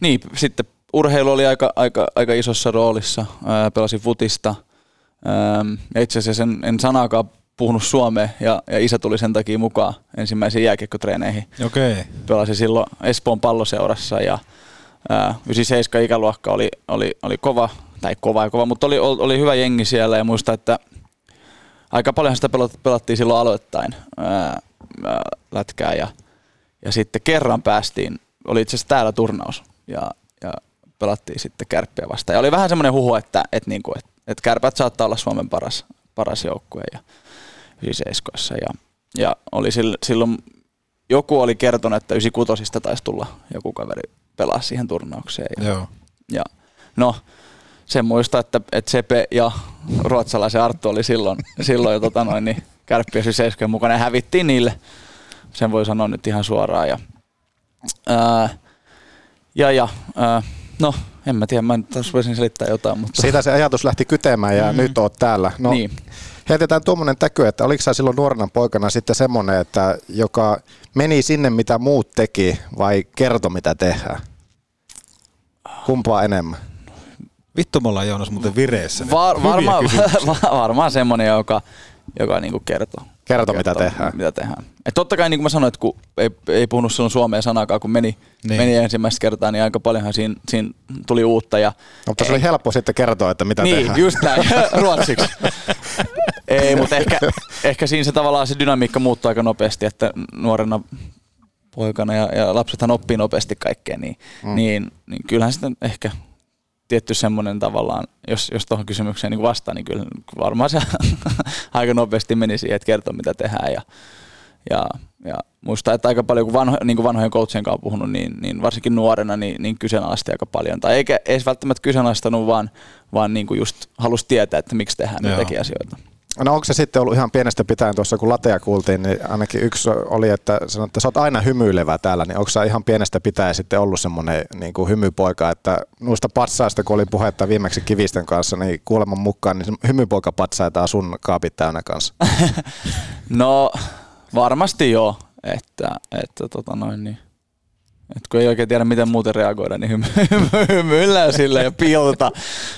niin, sitten urheilu oli aika, aika, aika isossa roolissa, ää, pelasin futista itse asiassa en, en sanaakaan puhunut suomea ja, ja isä tuli sen takia mukaan ensimmäisiin jääkiekkotreeneihin. Okei. Pelasin silloin Espoon palloseurassa ja ää, 97 ikäluokka oli, oli, oli kova, tai kova ja kova, mutta oli, oli hyvä jengi siellä ja muista, että aika paljon sitä pelat- pelattiin silloin aloittain ää, ää, lätkää ja, ja sitten kerran päästiin, oli itse asiassa täällä turnaus ja, ja pelattiin sitten kärppiä vastaan. Ja oli vähän semmoinen huhu, että, että, niinku, että, että kärpät saattaa olla Suomen paras, paras joukkue ja siis Eiskoissa. Ja, ja oli sil- silloin, joku oli kertonut, että 96 taisi tulla joku kaveri pelaa siihen turnaukseen. Ja, Joo. ja no, sen muista, että, että Sepe ja ruotsalaisen Arttu oli silloin, silloin jo tota noin, niin kärppiä seiskojen mukana ja hävittiin niille. Sen voi sanoa nyt ihan suoraan. Ja, ää, ja, ja ää, no, en mä tiedä, mä nyt taas voisin selittää jotain, mutta... Siitä se ajatus lähti kytemään ja Mm. mm. nyt oot täällä. No, Niin. Heitetään tuommoinen täky, että oliko sä silloin nuorena poikana sitten semmoinen, että joka meni sinne mitä muut teki vai kertoi mitä tehdään? Kumpaa enemmän? Vittu me ollaan Joonas muuten vireessä. Var, varmaan, varmaan semmoinen, joka, joka niinku kertoo. Kertoo, mitä tehdään. Mitä tehdään. Et totta kai niin kuin mä sanoin, että kun ei, ei puhunut silloin suomea sanakaan, kun meni, Niin. niin. meni ensimmäistä kertaa, niin aika paljonhan siinä, siinä tuli uutta. Ja, Mutta se oli helppo sitten kertoa, että mitä niin, tehdään. just näin, ruotsiksi. ei, mutta ehkä, ehkä siinä se tavallaan se dynamiikka muuttuu aika nopeasti, että nuorena poikana ja, ja lapsethan oppii nopeasti kaikkea, niin, mm. niin, niin kyllähän sitten ehkä tietty semmoinen tavallaan, jos, jos tuohon kysymykseen niin vastaa, niin kyllä varmaan se aika nopeasti meni siihen, että kertoo mitä tehdään ja, ja, ja muistaa, että aika paljon, kun vanho, niin kuin vanhojen coachien kanssa on puhunut, niin, niin varsinkin nuorena, niin, niin kyseenalaisti aika paljon. Tai eikä edes välttämättä kyseenalaistanut, vaan, vaan niin kuin just halusi tietää, että miksi tehdään Joo. mitäkin asioita. No onko se sitten ollut ihan pienestä pitäen tuossa, kun lateja kuultiin, niin ainakin yksi oli, että sanoit, että sä oot aina hymyilevä täällä, niin onko sä ihan pienestä pitäen sitten ollut semmoinen niin kuin hymypoika, että noista patsaista, kun oli puhetta viimeksi Kivisten kanssa, niin kuuleman mukaan, niin hymypoika patsaita sun kaapit täynnä kanssa. No varmasti joo, että, että tota noin niin. Et kun ei oikein tiedä, miten muuten reagoida, niin hymy, hymy, hymyillään sille ja piilotetaan,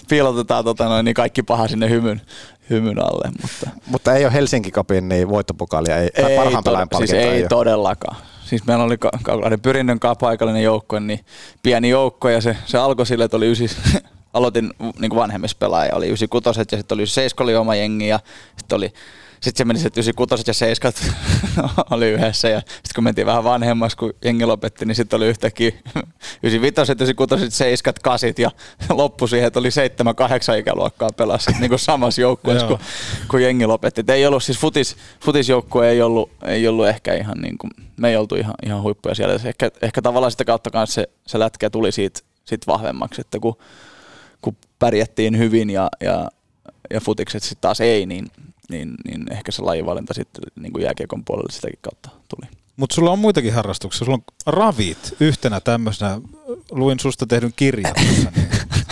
piilotetaan tota noin, niin kaikki paha sinne hymyn, hymyn alle. Mutta Mutta ei ole Helsinki Cupin niin voittopokaalia, ei, tai parhaan tod- siis ei ole. todellakaan. Siis meillä oli Ka- Kaukalainen Pyrinnön paikallinen joukko, niin pieni joukko ja se, se alkoi sille, että oli ysi, aloitin niin vanhemmissa pelaajia. Oli 96 ja sitten oli 97 oli oma jengi ja sitten oli sitten se meni se, että 96 ja 7 oli yhdessä ja sitten kun mentiin vähän vanhemmas, kun jengi lopetti, niin sitten oli yhtäkkiä 95, 96, 7, 8 ja loppu siihen, että oli 7, 8 ikäluokkaa pelasi niin kuin samassa joukkueessa, kun, kun jengi lopetti. Et ei ollut siis futis, futisjoukkue ei ollut, ei ollut ehkä ihan niin kuin, me ei oltu ihan, ihan huippuja siellä. Ehkä, ehkä tavallaan sitä kautta kanssa se, se lätkä tuli siitä, siitä vahvemmaksi, että kun, kun pärjättiin hyvin ja, ja, ja futikset sitten taas ei, niin, niin, niin ehkä se lajivalinta sitten niin kuin jääkiekon puolelle sitäkin kautta tuli. Mutta sulla on muitakin harrastuksia. Sulla on ravit yhtenä tämmöisenä. Luin susta tehdyn kirjan tuossa, niin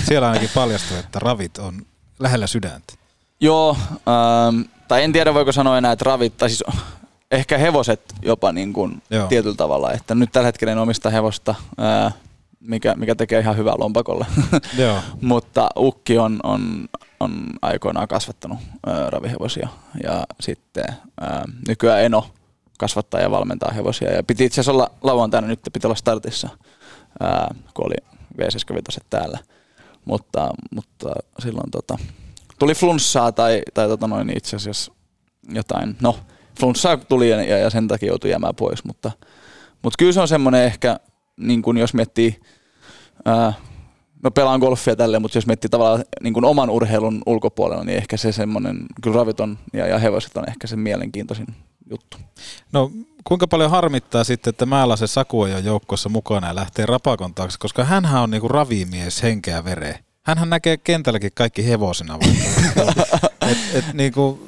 siellä ainakin paljastui, että ravit on lähellä sydäntä. Joo, ähm, tai en tiedä voiko sanoa enää, että ravit, tai siis ehkä hevoset jopa niin kuin Joo. tietyllä tavalla. Että nyt tällä hetkellä en omista hevosta, ää, mikä, mikä tekee ihan hyvää lompakolle. Joo. Mutta Ukki on, on, on aikoinaan kasvattanut ää, ravihevosia ja sitten ää, nykyään Eno kasvattaa ja valmentaa hevosia. Ja piti itse asiassa olla lauantaina, nyt piti olla startissa, ää, kun oli V75 täällä. Mutta, mutta silloin tota, tuli flunssaa tai, tai tota noin, niin itse asiassa jotain, no flunssaa tuli ja, ja, ja sen takia joutui jäämään pois, mutta, mutta kyllä se on semmoinen ehkä, niin kuin jos miettii, ää, mä pelaan golfia tälleen, mutta jos miettii tavallaan niin kuin oman urheilun ulkopuolella, niin ehkä se semmoinen, kyllä raviton ja, ja hevoset on ehkä se mielenkiintoisin juttu. No kuinka paljon harmittaa sitten, että Määläsen Saku ei ole joukkossa mukana ja lähtee rapakon taakse, koska hänhän on niinku ravimies henkeä vereen. Hänhän näkee kentälläkin kaikki hevosina et, et niinku,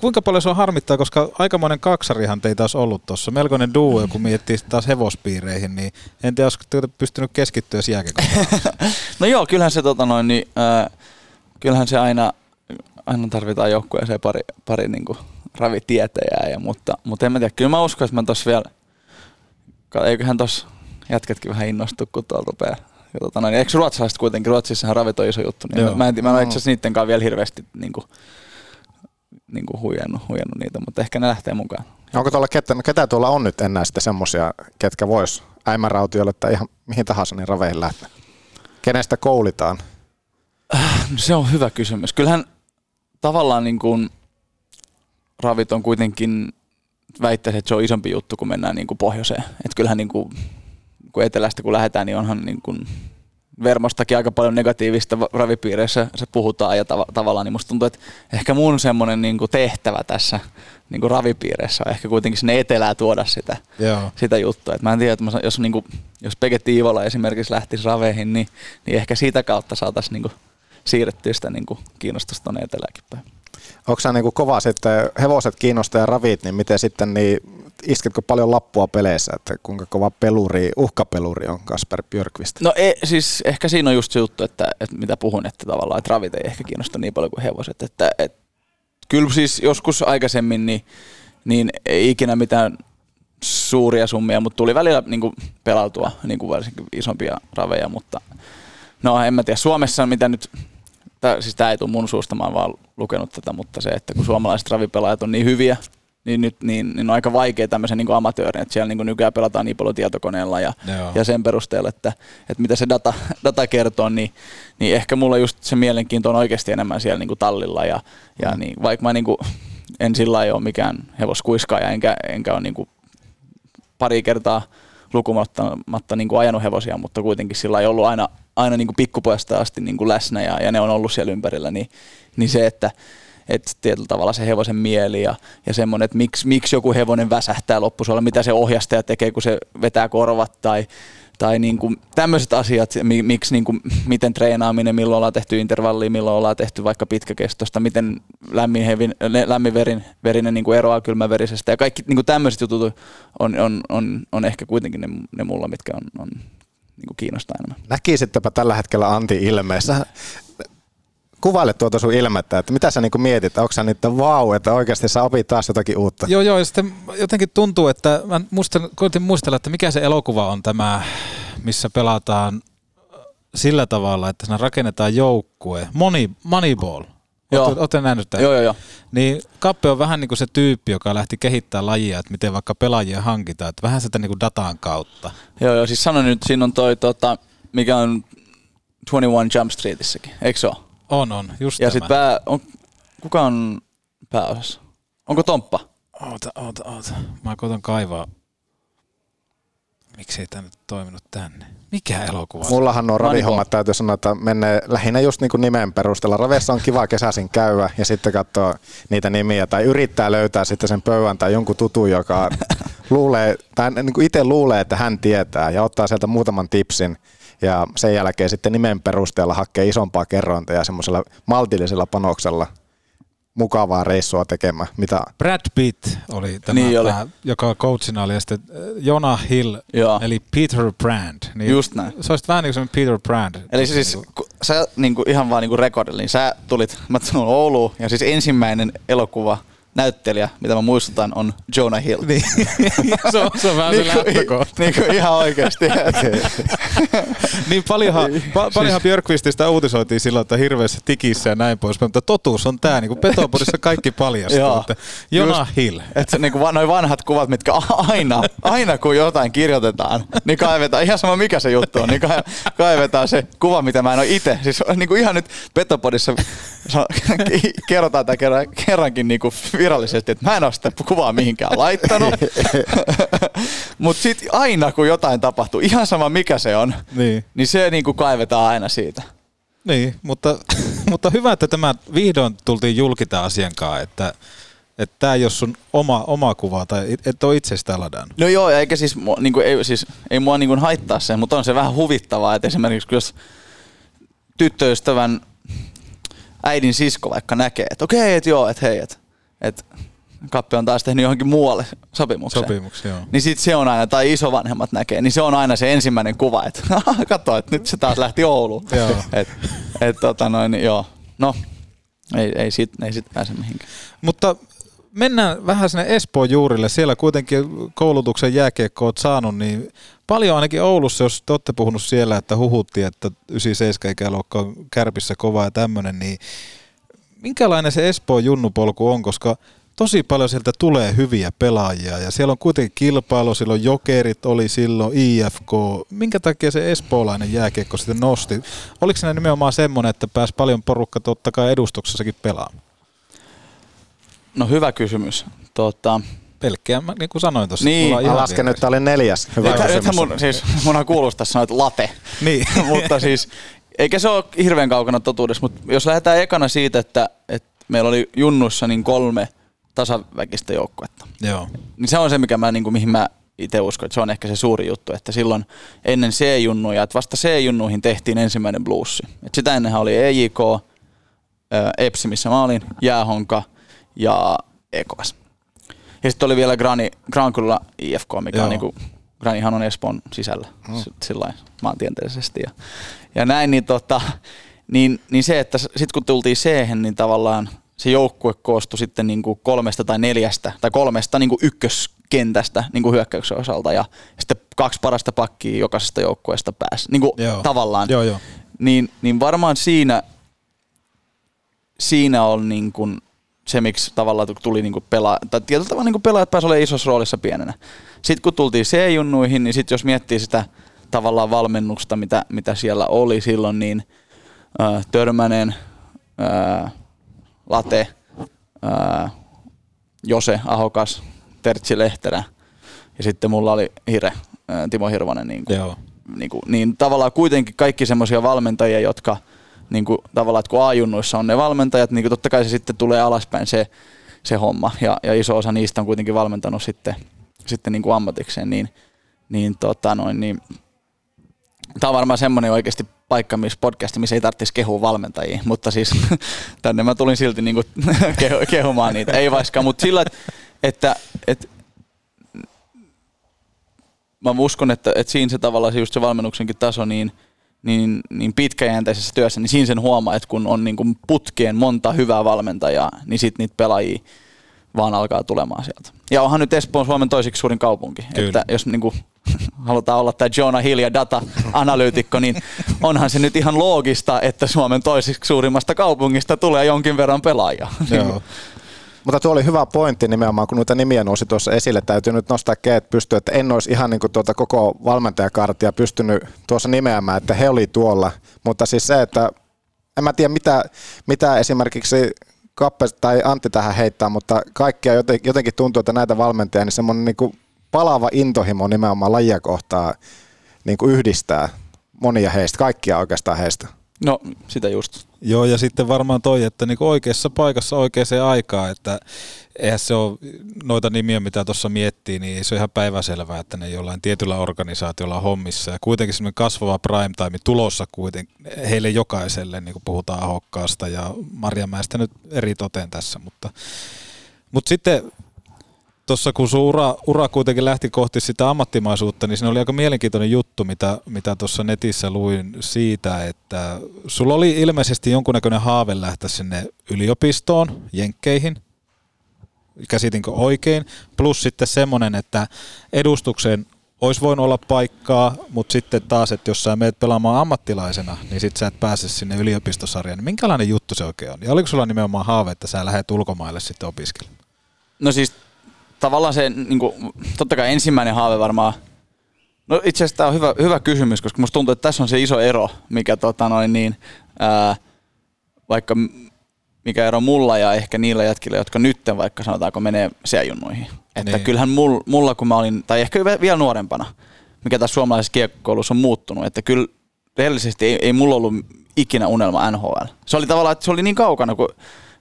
kuinka paljon se on harmittaa, koska aikamoinen kaksarihan teitä olisi ollut tuossa. Melkoinen duo, kun miettii taas hevospiireihin, niin en tiedä, olisiko te pystynyt keskittyä. No joo, kyllähän se, tota noin, niin, ää, kyllähän se aina, aina tarvitaan joukkueeseen pari, pari niin kuin ravitietäjää, ja, mutta, mutta en mä tiedä, kyllä mä uskon, että mä tossa vielä, eiköhän tossa jätketkin vähän innostu, kun tuolla rupeaa. Ja tota noin, eikö ruotsalaiset kuitenkin, Ruotsissahan ravit on iso juttu, niin Joo. mä en, mä en ole itse asiassa niiden kanssa vielä hirveästi niin kuin, niin kuin huijannut, huijannut niitä, mutta ehkä ne lähtee mukaan. Onko tuolla ketä, no ketä tuolla on nyt enää sitten semmosia, ketkä vois äimärautiolle tai ihan mihin tahansa niin raveihin lähteä? Kenestä koulitaan? No se on hyvä kysymys. Kyllähän tavallaan niin kuin ravit on kuitenkin, väittäisin, että se on isompi juttu, kun mennään niin kuin pohjoiseen. Että kyllähän niin kuin, kun etelästä kun lähdetään, niin onhan niin kuin Vermostakin aika paljon negatiivista ravipiireissä se puhutaan ja tav- tavallaan niin musta tuntuu, että ehkä mun semmoinen niin tehtävä tässä niin kuin ravipiireissä on ehkä kuitenkin sinne etelään tuoda sitä, Joo. sitä juttua. Et mä en tiedä, että mä jos, niin kuin, jos Pege Tiivola esimerkiksi lähtisi raveihin, niin, niin ehkä sitä kautta saataisiin niin kuin siirrettyä sitä niin kuin kiinnostusta tuonne eteläänkin päin. Onko sä niinku kova sitten, hevoset kiinnostaa ja ravit, niin miten sitten, niin isketkö paljon lappua peleissä, että kuinka kova peluri, uhkapeluri on Kasper Björkvist? No ei, siis ehkä siinä on just se juttu, että, että mitä puhun, että tavallaan että ravit ei ehkä kiinnosta niin paljon kuin hevoset. Että, että kyllä siis joskus aikaisemmin niin, niin ei ikinä mitään suuria summia, mutta tuli välillä niin kuin pelautua niin kuin varsinkin isompia raveja, mutta no en mä tiedä. Suomessa mitä nyt, tää, siis tämä ei tule mun suusta, mä oon vaan lukenut tätä, mutta se, että kun suomalaiset ravipelaajat on niin hyviä, niin nyt niin, niin on aika vaikea tämmöisen niin amatöörin, että siellä niin kuin nykyään pelataan niin paljon tietokoneella ja, Joo. ja sen perusteella, että, että mitä se data, data kertoo, niin, niin ehkä mulla just se mielenkiinto on oikeasti enemmän siellä niin kuin tallilla ja, ja niin, vaikka mä niin kuin, en sillä ole mikään hevoskuiskaaja enkä, enkä ole niin kuin pari kertaa lukumatta niin kuin ajanut hevosia, mutta kuitenkin sillä ei ollut aina, aina niin kuin pikkupojasta asti niin kuin läsnä ja, ja ne on ollut siellä ympärillä, niin, niin se, että että tietyllä tavalla se hevosen mieli ja, ja semmoinen, että miksi, miksi joku hevonen väsähtää loppusuolla, mitä se ohjastaja tekee, kun se vetää korvat tai, tai niin kuin tämmöiset asiat, mi- miksi, niin kuin, miten treenaaminen, milloin ollaan tehty intervallia, milloin ollaan tehty vaikka pitkäkestosta, miten lämmin, hevin, lämmin verin, verinen niin kuin eroaa kylmäverisestä ja kaikki niin kuin tämmöiset jutut on, on, on, on ehkä kuitenkin ne, ne mulla, mitkä on, on niin kuin kiinnostaa enemmän. Näkisittepä tällä hetkellä Antti ilmeessä. Kuvaile tuota sun ilmettä, että mitä sä niinku mietit, onko sä nyt vau, että oikeasti sä opit taas jotakin uutta? Joo, joo, ja sitten jotenkin tuntuu, että mä muistan, koitin muistella, että mikä se elokuva on tämä, missä pelataan sillä tavalla, että siinä rakennetaan joukkue. Money, Moneyball. Joo. Ootte, nähnyt tämän? Joo, joo, joo. Niin Kappe on vähän niin kuin se tyyppi, joka lähti kehittämään lajia, että miten vaikka pelaajia hankitaan, että vähän sitä niin kuin datan kautta. Joo, joo, siis sanon nyt, siinä on toi, tota, mikä on 21 Jump Streetissäkin, eikö se ole? On, on, just Ja sitten pää, on, kuka on pääosassa? Onko Tomppa? Oota, oota, oota. Mä koitan kaivaa. Miksi ei tämä nyt toiminut tänne? Mikä elokuva? Mullahan nuo ravihommat täytyy sanoa, että menee lähinnä just niin kuin nimen perusteella. Raveessa on kiva kesäisin käydä ja sitten katsoa niitä nimiä tai yrittää löytää sitten sen pöydän tai jonkun tutun, joka luulee, tai niin kuin itse luulee, että hän tietää ja ottaa sieltä muutaman tipsin ja sen jälkeen sitten nimen perusteella hakee isompaa kerrointa ja semmoisella maltillisella panoksella mukavaa reissua tekemään. Mitä Brad Pitt oli tämä, Niin oli. pää, joka coachina oli, ja sitten äh, Jonah Hill, Joo. eli Peter Brand. Niin Just näin. Se olisi vähän niin kuin Peter Brand. Eli siis, kun sä niinku ihan vaan niinku rekordilla, niin sä tulit, mä tulin Ouluun, ja siis ensimmäinen elokuva näyttelijä, mitä mä muistutan, on Jonah Hill. Niin. se, on, se on vähän se Niinku- lähtökohta. niinku ihan oikeasti. niin paljonhan, pa, paljonhan Björkvististä uutisoitiin silloin, että hirveässä tikissä ja näin pois, mutta totuus on tämä, niin kuin Petopodissa kaikki paljastuu. Että Jonah Just. Hill. Että se niinku noin vanhat kuvat, mitkä aina, aina kun jotain kirjoitetaan, niin kaivetaan, ihan sama mikä se juttu on, niin ka- kaivetaan se kuva, mitä mä en ole itse. Siis on niinku ihan nyt Petopodissa sa- kerrotaan tämä kerran, kerrankin niinku virallisesti, että mä en ole sitä kuvaa mihinkään laittanut. Mutta sitten aina kun jotain tapahtuu, ihan sama mikä se on, Niin. niin se niinku kaivetaan aina siitä. Niin, mutta, mutta hyvä, että tämä vihdoin tultiin julki tämän asian kanssa, että että tämä ei ole sun oma, oma kuva tai et- ole itse sitä ladannut. No joo, eikä siis, mua- niinku, ei, siis ei mua niinku haittaa se, mutta on se vähän huvittavaa, että esimerkiksi jos tyttöystävän äidin sisko vaikka näkee, että okei, että joo, että hei, että, että Kappe on taas tehnyt johonkin muualle sopimuksen. Sopimuksia, joo. Niin sit se on aina, tai isovanhemmat näkee, niin se on aina se ensimmäinen kuva, että katso, että nyt se taas lähti Ouluun. Joo. Et, et, tota noin, joo. No, ei, ei, sit, ei sit pääse mihinkään. Mutta mennään vähän sinne Espoon juurille. Siellä kuitenkin koulutuksen jääkiekko oot saanut, niin paljon ainakin Oulussa, jos te olette puhunut siellä, että huhuttiin, että 97 ikäluokka on kärpissä kova ja tämmöinen, niin minkälainen se Espoon junnupolku on, koska tosi paljon sieltä tulee hyviä pelaajia ja siellä on kuitenkin kilpailu, silloin Jokerit oli silloin, IFK. Minkä takia se espoolainen jääkiekko sitten nosti? Oliko se nimenomaan semmoinen, että pääsi paljon porukka totta kai edustuksessakin pelaamaan? No hyvä kysymys. Tota, Pelkkiä, mä- niin kuin sanoin tuossa. Niin. Mä lasken, että tämä oli neljäs. Hyvä Nythän- kysymys. mun, siis, munhan kuulostaa sanoa, että late. Niin. mutta siis, eikä se ole hirveän kaukana totuudessa, mutta jos lähdetään ekana siitä, että, että meillä oli junnuissa niin kolme tasaväkistä joukkuetta, Joo. niin se on se, mikä mä, niin kuin, mihin mä itse uskon, että se on ehkä se suuri juttu, että silloin ennen C-junnuja, että vasta C-junnuihin tehtiin ensimmäinen bluesi. Et sitä ennenhän oli EJK, Epsi, missä mä olin, Jäähonka ja EKS. Ja sitten oli vielä Grani, Grankulla IFK, mikä Joo. on niinku, Granihan on Espoon sisällä Mm. sillä maantieteellisesti. Ja, ja näin, niin, tota, niin, niin se, että sitten kun tultiin c niin tavallaan se joukkue koostui sitten niinku kolmesta tai neljästä tai kolmesta niinku ykköskentästä niinku hyökkäyksen osalta ja sitten kaksi parasta pakkia jokaisesta joukkueesta pääsi. Niinku Joo. tavallaan. Joo, joo. Niin, niin varmaan siinä, siinä on niin kuin se, miksi tavallaan tuli niin kuin pelaa, tai tietyllä tavalla niin kuin pelaajat pääsivät olemaan isossa roolissa pienenä. Sitten kun tultiin C-junnuihin, niin sitten jos miettii sitä tavallaan valmennusta, mitä, mitä siellä oli silloin, niin äh, Törmänen, äh, Late, äh, Jose Ahokas, Tertsi Lehterä ja sitten mulla oli Hire, äh, Timo Hirvonen. Niin, kuin, Joo. niin, kuin, niin tavallaan kuitenkin kaikki semmoisia valmentajia, jotka niin kuin, tavallaan, että kun A-junnuissa on ne valmentajat, niin kuin totta kai se sitten tulee alaspäin se, se homma. Ja, ja iso osa niistä on kuitenkin valmentanut sitten, sitten niin kuin ammatikseen. Niin, niin, tota noin, niin Tämä on varmaan semmoinen oikeasti paikka, missä podcasti, missä ei tarvitsisi kehua valmentajia, mutta siis tänne mä tulin silti niinku kehu, kehumaan niitä, ei vaikka, mutta sillä, että, että, mä uskon, että, että siinä se tavallaan se just se valmennuksenkin taso, niin, niin, niin pitkäjänteisessä työssä, niin siinä sen huomaa, että kun on niin kuin putkeen monta hyvää valmentajaa, niin sitten niitä pelaajia vaan alkaa tulemaan sieltä. Ja onhan nyt Espoo Suomen toiseksi suurin kaupunki. Kyllä. Että jos niin kuin, halutaan olla tämä Jonah Hill ja data-analyytikko, niin onhan se nyt ihan loogista, että Suomen toiseksi suurimmasta kaupungista tulee jonkin verran pelaajia. Joo. Mutta tuo oli hyvä pointti nimenomaan, kun noita nimiä nousi tuossa esille. Täytyy nyt nostaa keet pystyä, että en olisi ihan niin kuin tuota koko valmentajakartia pystynyt tuossa nimeämään, että he oli tuolla. Mutta siis se, että en mä tiedä mitä, mitä esimerkiksi Kappe tai Antti tähän heittää, mutta kaikkia joten- jotenkin tuntuu, että näitä valmentajia, niin semmoinen niin kuin palava intohimo nimenomaan lajia kohtaa niin kuin yhdistää monia heistä, kaikkia oikeastaan heistä. No, sitä just. Joo, ja sitten varmaan toi, että niinku oikeassa paikassa oikeaan aikaan, että eihän se ole noita nimiä, mitä tuossa miettii, niin ei se ole ihan päiväselvää, että ne jollain tietyllä organisaatiolla on hommissa. Ja kuitenkin semmoinen kasvava prime time tulossa kuitenkin heille jokaiselle, niin kuin puhutaan Ahokkaasta ja Marjamäestä nyt eri toteen tässä, mutta, mutta sitten tuossa kun sun ura, ura kuitenkin lähti kohti sitä ammattimaisuutta, niin siinä oli aika mielenkiintoinen juttu, mitä, mitä tuossa netissä luin siitä, että sulla oli ilmeisesti jonkunnäköinen haave lähteä sinne yliopistoon, Jenkkeihin, käsitinkö oikein, plus sitten semmoinen, että edustukseen olisi voinut olla paikkaa, mutta sitten taas, että jos sä meet pelaamaan ammattilaisena, niin sit sä et pääse sinne yliopistosarjaan. Niin minkälainen juttu se oikein on? Ja oliko sulla nimenomaan haave, että sä lähdet ulkomaille sitten opiskelemaan? No siis tavallaan se, niin kuin, totta kai ensimmäinen haave varmaan, no itse asiassa tämä on hyvä, hyvä kysymys, koska musta tuntuu, että tässä on se iso ero, mikä tota noin niin, ää, vaikka mikä ero mulla ja ehkä niillä jätkillä, jotka nytten vaikka sanotaanko menee C-junnuihin. Että Niin. kyllähän mulla, mulla, kun mä olin, tai ehkä vielä- vielä nuorempana, mikä tässä suomalaisessa kiekkoulussa on muuttunut, että kyllä rehellisesti ei, ei mulla ollut ikinä unelma NHL. Se oli tavallaan, että se oli niin kaukana, kun,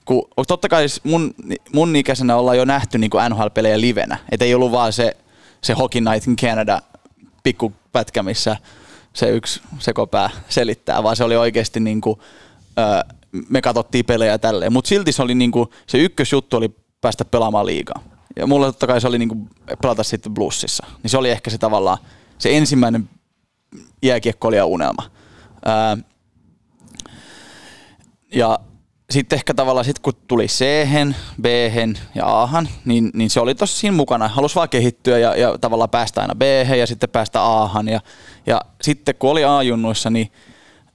kun totta kai mun, mun ikäisenä ollaan jo nähty niin NHL-pelejä livenä. Että ei ollut vaan se, se Hockey Night in Canada pikkupätkä, missä se yksi sekopää selittää, vaan se oli oikeasti niin kuin, ö, me katsottiin pelejä ja tälleen. Mutta silti se oli niin kuin, se ykkösjuttu oli päästä pelaamaan liigaa. Ja mulla totta kai se oli niin kuin pelata sitten bluesissa. Niin se oli ehkä se tavallaan se ensimmäinen jääkiekko oli unelma. Ää, ja sitten ehkä tavallaan sit kun tuli c b ja a niin, niin se oli tossa siinä mukana. Halusi vaan kehittyä ja, ja tavallaan päästä aina b ja sitten päästä a ja, ja sitten kun oli A-junnuissa, niin,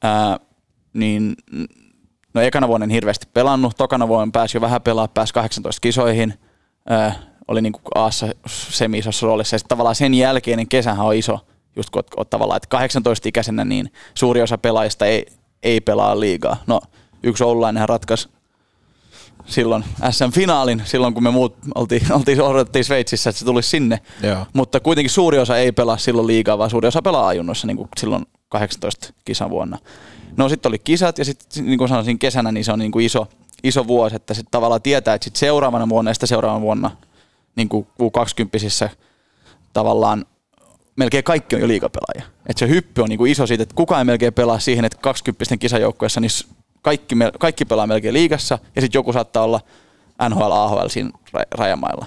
ää, niin no ekana vuonna en hirveästi pelannut, tokana vuonna pääsi jo vähän pelaa, pääsi 18 kisoihin, ää, oli niin kuin Aassa semi isossa roolissa ja sitten tavallaan sen jälkeinen kesähän on iso, just kun oot, oot tavallaan, että 18-ikäisenä niin suuri osa pelaajista ei, ei pelaa liigaa. No yksi Oulainenhan ratkaisi silloin SM-finaalin, silloin kun me muut oltiin, oltiin odotettiin Sveitsissä, että se tulisi sinne. Joo. Mutta kuitenkin suuri osa ei pelaa silloin liigaa, vaan suuri osa pelaa ajunnoissa niin kuin silloin 18 kisan vuonna. No sitten oli kisat ja sitten niin kuin sanoisin kesänä, niin se on niin kuin iso, iso vuosi, että sitten tavallaan tietää, että sitten seuraavana vuonna ja sitten seuraavana vuonna niin kuin U20 tavallaan melkein kaikki on jo liigapelaajia. Että se hyppy on niin kuin iso siitä, että kukaan ei melkein pelaa siihen, että 20 kisajoukkueessa niin kaikki, kaikki pelaa melkein liigassa ja sitten joku saattaa olla NHL, AHL siinä ra- rajamailla.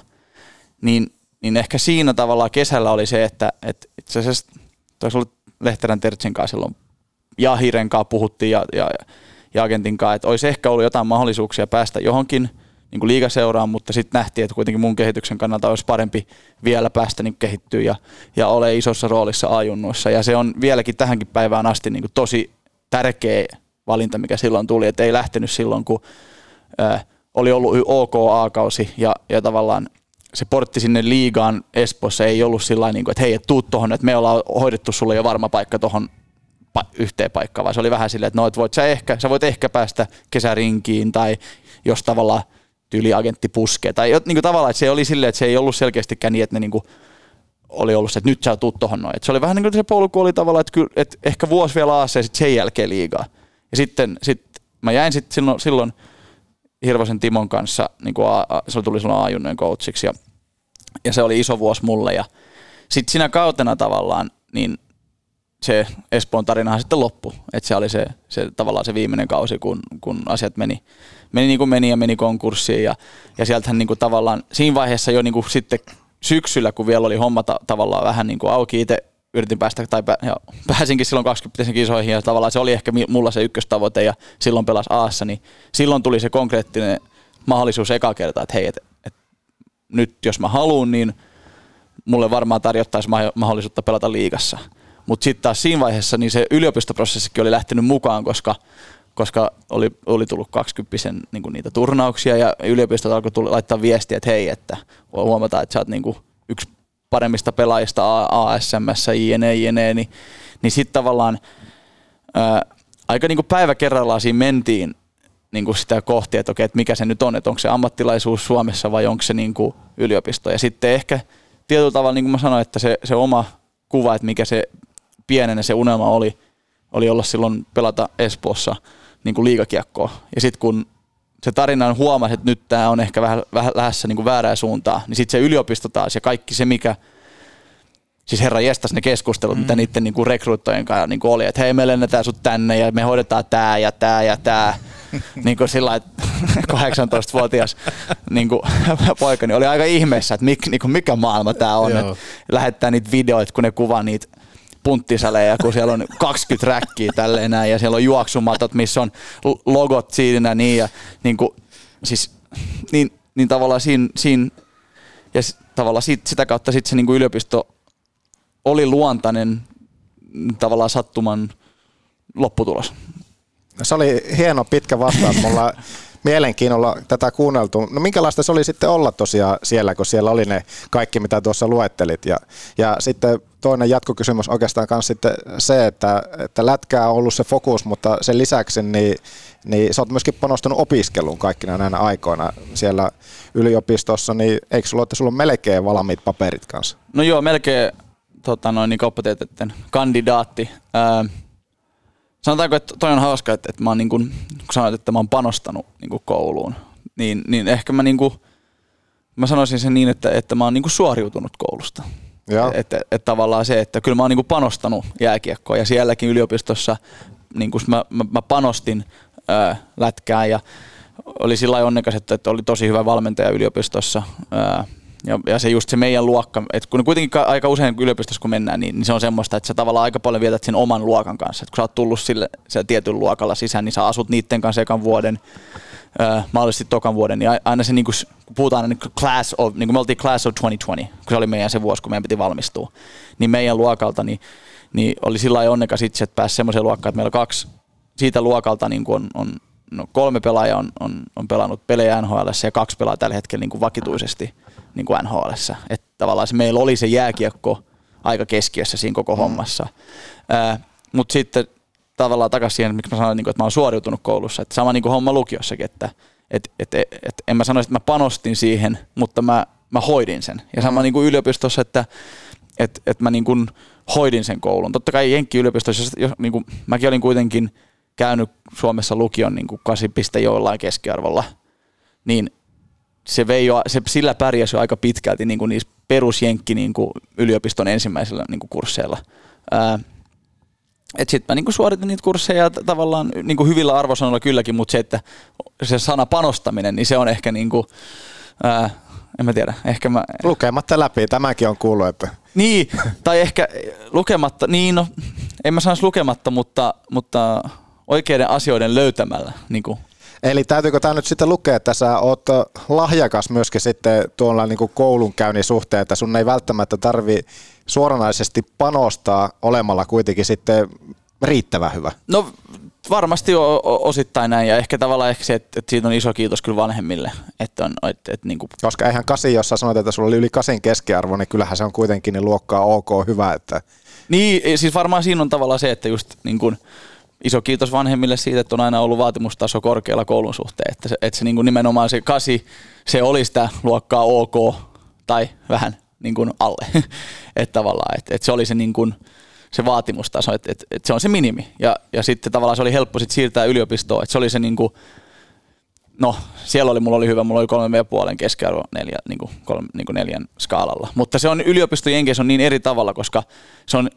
Niin, niin ehkä siinä tavallaan kesällä oli se, että, että itse asiassa taisi Lehterän Tertsin kanssa silloin ja Hiren kanssa puhuttiin ja, ja, ja agentin kanssa, että olisi ehkä ollut jotain mahdollisuuksia päästä johonkin niin kuin liigaseuraan, mutta sitten nähtiin, että kuitenkin mun kehityksen kannalta olisi parempi vielä päästä niin kehittyä ja, ja ole isossa roolissa ajunnuissa. Ja se on vieläkin tähänkin päivään asti niin kuin tosi tärkeä valinta, mikä silloin tuli, että ei lähtenyt silloin, kun äh, oli ollut OK A-kausi ja, ja tavallaan se portti sinne liigaan Espoossa ei ollut sillä niin kuin, että hei, et tuu tohon, että me ollaan hoidettu sulle jo varma paikka tohon pa- yhteen paikkaan, vaan se oli vähän silleen, että no, et voit sä, ehkä, sä voit ehkä päästä kesärinkiin tai jos tavallaan tyyliagentti puskee. Tai niin kuin tavallaan, että se oli silleen, että se ei ollut selkeästikään niin, että ne niin kuin oli ollut se, että nyt sä tuut tohon noin. Et se oli vähän niin kuin se polku oli tavallaan, että, kyllä, että ehkä vuosi vielä aassa ja sitten sen jälkeen liigaa. Ja sitten sit mä jäin sitten silloin, silloin Hirvosen Timon kanssa, niin kuin a, a, se tuli silloin A-junnojen coachiksi ja, ja se oli iso vuosi mulle. Ja sitten siinä kautena tavallaan, niin se Espoon tarinahan sitten loppui. Että se oli se, se, tavallaan se viimeinen kausi, kun, kun asiat meni, meni niin kuin meni ja meni konkurssiin. Ja, ja sieltähän niin kuin tavallaan siinä vaiheessa jo niin kuin sitten syksyllä, kun vielä oli homma ta- tavallaan vähän niin kuin auki itse yritin päästä, tai pä, pääsinkin silloin 20 kisoihin, ja tavallaan se oli ehkä mulla se ykköstavoite, ja silloin pelas Aassa, niin silloin tuli se konkreettinen mahdollisuus eka kertaa, että hei, et, et, nyt jos mä haluan, niin mulle varmaan tarjottaisi ma- mahdollisuutta pelata liigassa. Mutta sitten taas siinä vaiheessa niin se yliopistoprosessikin oli lähtenyt mukaan, koska koska oli, oli tullut 20 niin niitä turnauksia ja yliopistot alkoi tulla, laittaa viestiä, että hei, että huomataan, että sä oot niin kuin yksi paremmista pelaajista ASMssä, jne, jne, niin, niin sitten tavallaan ää, aika niin kuin päivä kerrallaan siinä mentiin niin kuin sitä kohti, että okei, että mikä se nyt on, että onko se ammattilaisuus Suomessa vai onko se niin kuin yliopisto. Ja sitten ehkä tietyllä tavalla, niin kuin mä sanoin, että se, se oma kuva, että mikä se pienenä se unelma oli, oli olla silloin pelata Espoossa niin kuin liigakiekkoa. Ja sitten kun se tarina on huomasi, että nyt tämä on ehkä vähän, vähän lähdössä niin kuin väärää suuntaa, niin sitten se yliopisto taas ja kaikki se, mikä, siis herra jestas ne keskustelut, mm. mitä niiden niin kuin rekryttojen kanssa niin kuin oli, että hei me lennetään sut tänne ja me hoidetaan tämä ja tämä ja tämä. niin kuin sillä että 18-vuotias niin kuin, poika niin oli aika ihmeessä, että mik, niin kuin, mikä maailma tämä on. Että lähettää niitä videoita, kun ne kuvaa niitä punttisaleja, kun siellä on 20 räkkiä tälleen näin, ja siellä on juoksumatot, missä on logot siinä niin, ja niin kuin, siis, niin, niin tavallaan siinä, siinä ja tavallaan sit, sitä kautta sit se niin kuin yliopisto oli luontainen tavallaan sattuman lopputulos. Se oli hieno pitkä vastaus. Mulla mielenkiinnolla tätä kuunneltu. No minkälaista se oli sitten olla tosiaan siellä, kun siellä oli ne kaikki, mitä tuossa luettelit. Ja, ja sitten toinen jatkokysymys oikeastaan myös sitten se, että, että lätkää on ollut se fokus, mutta sen lisäksi niin, niin sä oot myöskin panostanut opiskeluun kaikkina näinä aikoina siellä yliopistossa, niin eikö sulla, että sulla on melkein valmiit paperit kanssa? No joo, melkein tota noin, niin kandidaatti. Ää, sanotaanko, että toi on hauska, että, että mä oon niin kuin, kun sanoit, että mä oon panostanut niin kuin kouluun, niin, niin ehkä mä niin kuin, mä sanoisin sen niin, että, että mä oon niin kuin suoriutunut koulusta. Että et, et tavallaan se, että kyllä mä oon niin kuin panostanut jääkiekkoon ja sielläkin yliopistossa niin kuin mä, mä, mä panostin ää, lätkään ja oli sillä onnekas, että, että oli tosi hyvä valmentaja yliopistossa. Ää, ja, ja se just se meidän luokka, että kun kuitenkin aika usein yliopistossa kun mennään, niin, niin se on semmoista, että sä tavallaan aika paljon vietät sen oman luokan kanssa. Että kun sä oot tullut sille, sille tietyn luokalla sisään, niin sä asut niiden kanssa ekan vuoden, äh, mahdollisesti tokan vuoden, niin aina se niin kun puhutaan aina niin class of, niin kuin me oltiin class of 2020, kun se oli meidän se vuosi, kun meidän piti valmistua, niin meidän luokalta niin, niin oli sillä lailla onnekas itse, että pääsi semmoiseen luokkaan, että meillä kaksi siitä luokalta niin on, on no kolme pelaajaa on, on, on pelannut pelejä NHL ja kaksi pelaa tällä hetkellä niin kuin vakituisesti niin kuin NHL. Että tavallaan se, meillä oli se jääkiekko aika keskiössä siinä koko mm. hommassa. Mutta sitten tavallaan takaisin siihen, miksi mä sanoin, niin että mä oon suoriutunut koulussa. Että sama niin kuin homma lukiossakin, että et, et, et, et, en mä sanoisi, että mä panostin siihen, mutta mä, mä hoidin sen. Ja sama mm. niin kuin yliopistossa, että et, et mä niin kuin hoidin sen koulun. Totta kai Jenkki-yliopistossa, jos, jos, niin kuin, mäkin olin kuitenkin – käynyt Suomessa lukion niin kuin 8 piste jollain keskiarvolla, niin se, vei jo, se sillä pärjäsi jo aika pitkälti niin kuin niissä perusjenkki niin kuin yliopiston ensimmäisillä niin kuin kursseilla. Sitten mä niin kuin suoritin niitä kursseja tavallaan niin kuin hyvillä arvosanoilla kylläkin, mutta se, että se sana panostaminen, niin se on ehkä niin kuin, ää, en mä tiedä, ehkä mä... Lukematta läpi, tämäkin on kuullut, että... Niin, tai ehkä lukematta, niin no, en mä sanoisi lukematta, mutta, mutta oikeiden asioiden löytämällä. Niin kuin. Eli täytyykö tämä nyt sitten lukea, että sä oot lahjakas myöskin sitten tuolla niin kuin koulunkäynnin suhteen, että sun ei välttämättä tarvi suoranaisesti panostaa olemalla kuitenkin sitten riittävän hyvä? No varmasti o- osittain näin ja ehkä tavallaan ehkä se, että, että siitä on iso kiitos kyllä vanhemmille. Että on, että, että niin kuin... Koska eihän kasi, jos sä sanoit, että sulla oli yli kasin keskiarvo, niin kyllähän se on kuitenkin niin luokkaa ok hyvä. Että... Niin, siis varmaan siinä on tavallaan se, että just niin kuin, iso kiitos vanhemmille siitä, että on aina ollut vaatimustaso korkealla koulun suhteen. Että se, että se niin kuin nimenomaan se kasi, se oli sitä luokkaa ok tai vähän niin kuin alle. että tavallaan, että, että se oli se niin kuin, se vaatimustaso, että, että, että se on se minimi. Ja, ja sitten tavallaan se oli helppo sit siirtää yliopistoon, että se oli se niin kuin, no siellä oli, mulla oli hyvä, mulla oli kolme ja puolen keskiarvo neljä, niin kuin, kolme, niin kuin neljän skaalalla. Mutta se on yliopisto Jenkeissä on niin eri tavalla, koska se on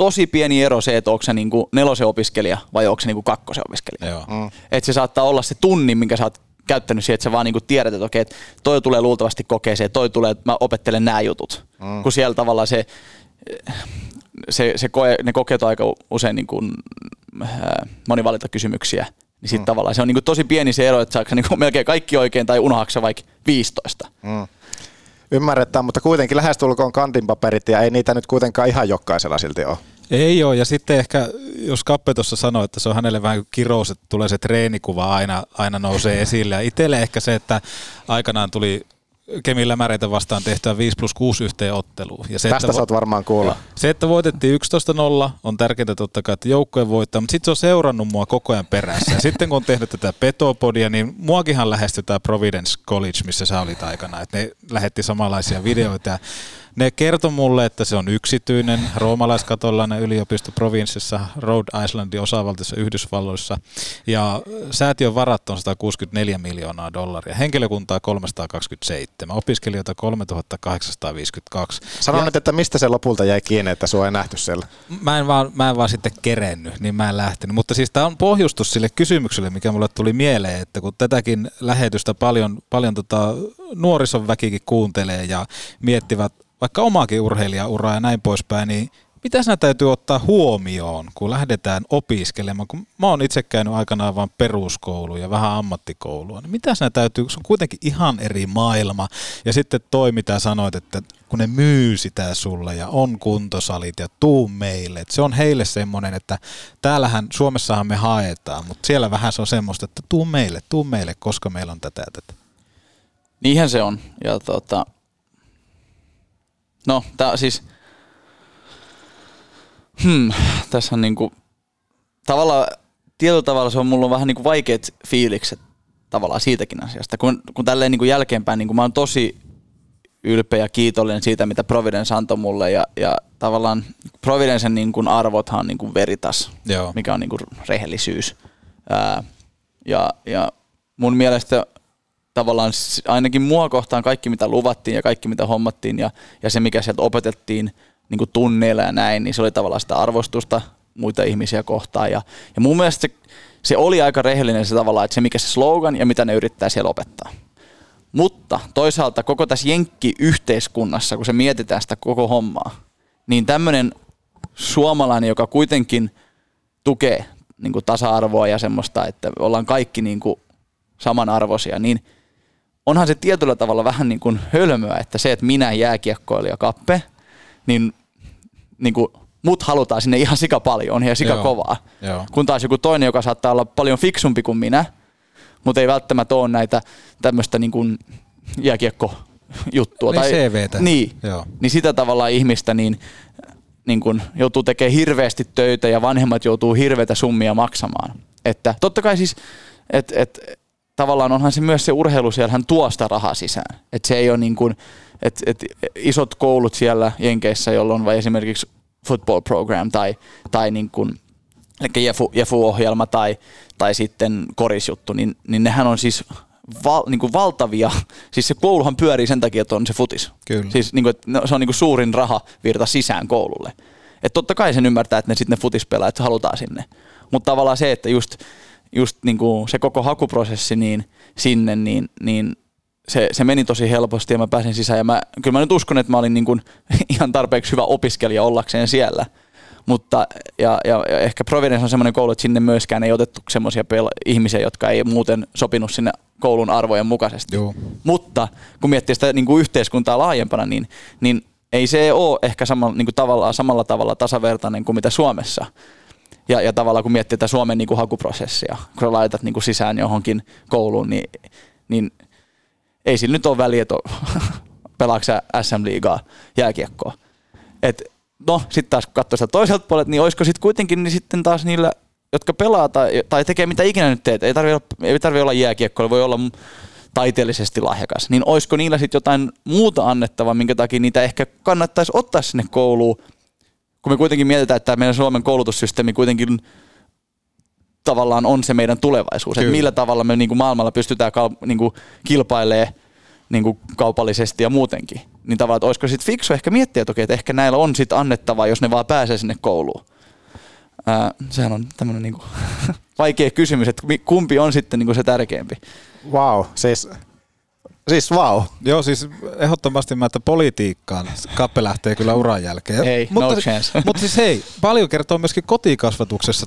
tosi pieni ero se, että onko se niinku nelosen opiskelija vai onko se niinku kakkosen opiskelija. Joo. Mm. Että se saattaa olla se tunnin, minkä sä oot käyttänyt siihen, että sä vaan niinku tiedät, että okei, että toi tulee luultavasti kokeeseen, toi tulee, että mä opettelen nämä jutut. Mm. Kun siellä tavallaan se, se, se koe, ne kokeet aika usein niinku, äh, monivalintakysymyksiä, niin sitten mm. tavallaan se on niinku tosi pieni se ero, että saako niinku melkein kaikki oikein tai unohaksä vaikka 15. Mm. Ymmärretään, mutta kuitenkin lähestulkoon kantinpaperit ja ei niitä nyt kuitenkaan ihan jokaisella silti ole. Ei ole, ja sitten ehkä, jos Kappe tuossa sanoi, että se on hänelle vähän kirous, että tulee se treenikuva aina, aina nousee esille. Ja itselle ehkä se, että aikanaan tuli Kemin lämäreitä vastaan tehtyä 5 plus 6 yhteen otteluun. Ja se, Tästä että sä oot varmaan kuulla. Se, että voitettiin 11-0, on tärkeintä totta kai, että joukkojen voittaa, mutta sitten se on seurannut mua koko ajan perässä. Ja sitten kun on tehnyt tätä petopodia, niin muakinhan lähestyi tämä Providence College, missä sä olit aikana. Että ne lähetti samanlaisia videoita. Ne kertoi mulle, että se on yksityinen roomalaiskatolainen yliopisto provinssissa Rhode Islandin osavaltiossa Yhdysvalloissa. Ja säätiön varat on 164 miljoonaa dollaria, henkilökuntaa 327, opiskelijoita 3852. Sano nyt, että mistä se lopulta jäi kiinni, että sua ei nähty siellä. Mä en, vaan, mä en vaan sitten kerennyt, niin mä en lähtenyt. Mutta siis tämä on pohjustus sille kysymykselle, mikä mulle tuli mieleen, että kun tätäkin lähetystä paljon, paljon tota nuorison väkikin kuuntelee ja miettivät vaikka omaakin urheilijauraa ja näin poispäin, niin mitä siinä täytyy ottaa huomioon, kun lähdetään opiskelemaan? Kun mä oon itse käynyt aikanaan vain peruskoulu ja vähän ammattikoulua, niin mitä siinä täytyy, se on kuitenkin ihan eri maailma. Ja sitten toi, mitä sanoit, että kun ne myy sitä sulle ja on kuntosalit ja tuu meille. Et se on heille semmoinen, että täällähän Suomessahan me haetaan, mutta siellä vähän se on semmoista, että tuu meille, tuu meille, koska meillä on tätä ja tätä. Niinhän se on. Ja tota, no, tää siis, hmm, tässä on niinku, tavallaan, tietyllä tavalla se on mulla on vähän niinku vaikeat fiilikset tavallaan siitäkin asiasta. Kun, kun tälleen niinku jälkeenpäin, niinku mä oon tosi ylpeä ja kiitollinen siitä, mitä Providence antoi mulle ja, ja tavallaan Providencen niin kuin arvothan on niin kuin veritas, Joo. mikä on niin kuin rehellisyys. Ää, ja, ja mun mielestä tavallaan ainakin mua kohtaan kaikki, mitä luvattiin ja kaikki, mitä hommattiin ja, ja se, mikä sieltä opetettiin niin kuin tunneilla ja näin, niin se oli tavallaan sitä arvostusta muita ihmisiä kohtaan. Ja, ja mun mielestä se, se oli aika rehellinen se tavallaan, että se mikä se slogan ja mitä ne yrittää siellä opettaa. Mutta toisaalta koko tässä jenkki-yhteiskunnassa, kun se mietitään sitä koko hommaa, niin tämmöinen suomalainen, joka kuitenkin tukee niin kuin tasa-arvoa ja semmoista, että ollaan kaikki niin kuin samanarvoisia, niin onhan se tietyllä tavalla vähän niin kuin hölmöä, että se, että minä jääkiekkoilija kappe, niin, niin kuin mut halutaan sinne ihan sika paljon ja sika Joo. kovaa. Joo. Kun taas joku toinen, joka saattaa olla paljon fiksumpi kuin minä, mutta ei välttämättä ole näitä tämmöistä niin kuin jääkiekko-juttua. Niin CVtä. Niin, Joo. niin sitä tavallaan ihmistä niin, niin kun joutuu tekemään hirveästi töitä ja vanhemmat joutuu hirveitä summia maksamaan. Että totta kai siis, että et, tavallaan onhan se myös se urheilu siellä, hän tuo sitä rahaa sisään. Että se ei ole niin kuin, että et isot koulut siellä Jenkeissä, jolla on vai esimerkiksi football program tai, tai niin kuin, eli Jefu, Jefu-ohjelma tai, tai sitten korisjuttu, niin, niin nehän on siis val, niin kuin valtavia, siis se kouluhan pyörii sen takia, että on se futis. Kyllä. Siis niin kuin, että no, se on niin kuin suurin rahavirta sisään koululle. Että totta kai sen ymmärtää, että ne sitten ne futispelaajat halutaan sinne. Mutta tavallaan se, että just, just niin kuin se koko hakuprosessi niin sinne, niin, niin se, se meni tosi helposti ja mä pääsin sisään. Ja mä, kyllä mä nyt uskon, että mä olin niin kuin ihan tarpeeksi hyvä opiskelija ollakseen siellä. Mutta ja, ja, ja ehkä Providence on semmoinen koulu, että sinne myöskään ei otettu semmoisia pela- ihmisiä, jotka ei muuten sopinut sinne koulun arvojen mukaisesti. Joo. Mutta kun miettii sitä niin kuin yhteiskuntaa laajempana, niin, niin ei se ole ehkä samalla, niin kuin tavallaan, samalla tavalla tasavertainen kuin mitä Suomessa. Ja, ja tavallaan kun miettii tätä Suomen niin kuin hakuprosessia, kun sä laitat niin kuin sisään johonkin kouluun, niin, niin ei sillä nyt ole väliä, että pelaatko SM-liigaa jääkiekkoa. Et, no, sitten taas kun katsoo sitä toiselta puolelta, niin olisiko sitten kuitenkin niin sitten taas niillä, jotka pelaa tai, tai tekee mitä ikinä nyt teet, ei tarvi olla, ei tarvi olla jääkiekkoa, voi olla taiteellisesti lahjakas, niin olisiko niillä sitten jotain muuta annettavaa, minkä takia niitä ehkä kannattaisi ottaa sinne kouluun, kun me kuitenkin mietitään, että meidän Suomen koulutussysteemi kuitenkin tavallaan on se meidän tulevaisuus. Että Kyllä. millä tavalla me niin kuin maailmalla pystytään kal- niin kuin kilpailemaan niin kuin kaupallisesti ja muutenkin. Niin tavallaan, että olisiko sitten fiksu ehkä miettiä, että, okei, että ehkä näillä on sitten annettavaa, jos ne vaan pääsee sinne kouluun. Ää, sehän on tämmöinen niin vaikea kysymys, että kumpi on sitten niin kuin se tärkeämpi. Wow, siis, siis wow. Joo, siis ehdottomasti mä, että politiikkaan Kappe lähtee kyllä uran jälkeen. Ei, no chance. mutta siis hei, paljon kertoo myöskin kotikasvatuksessa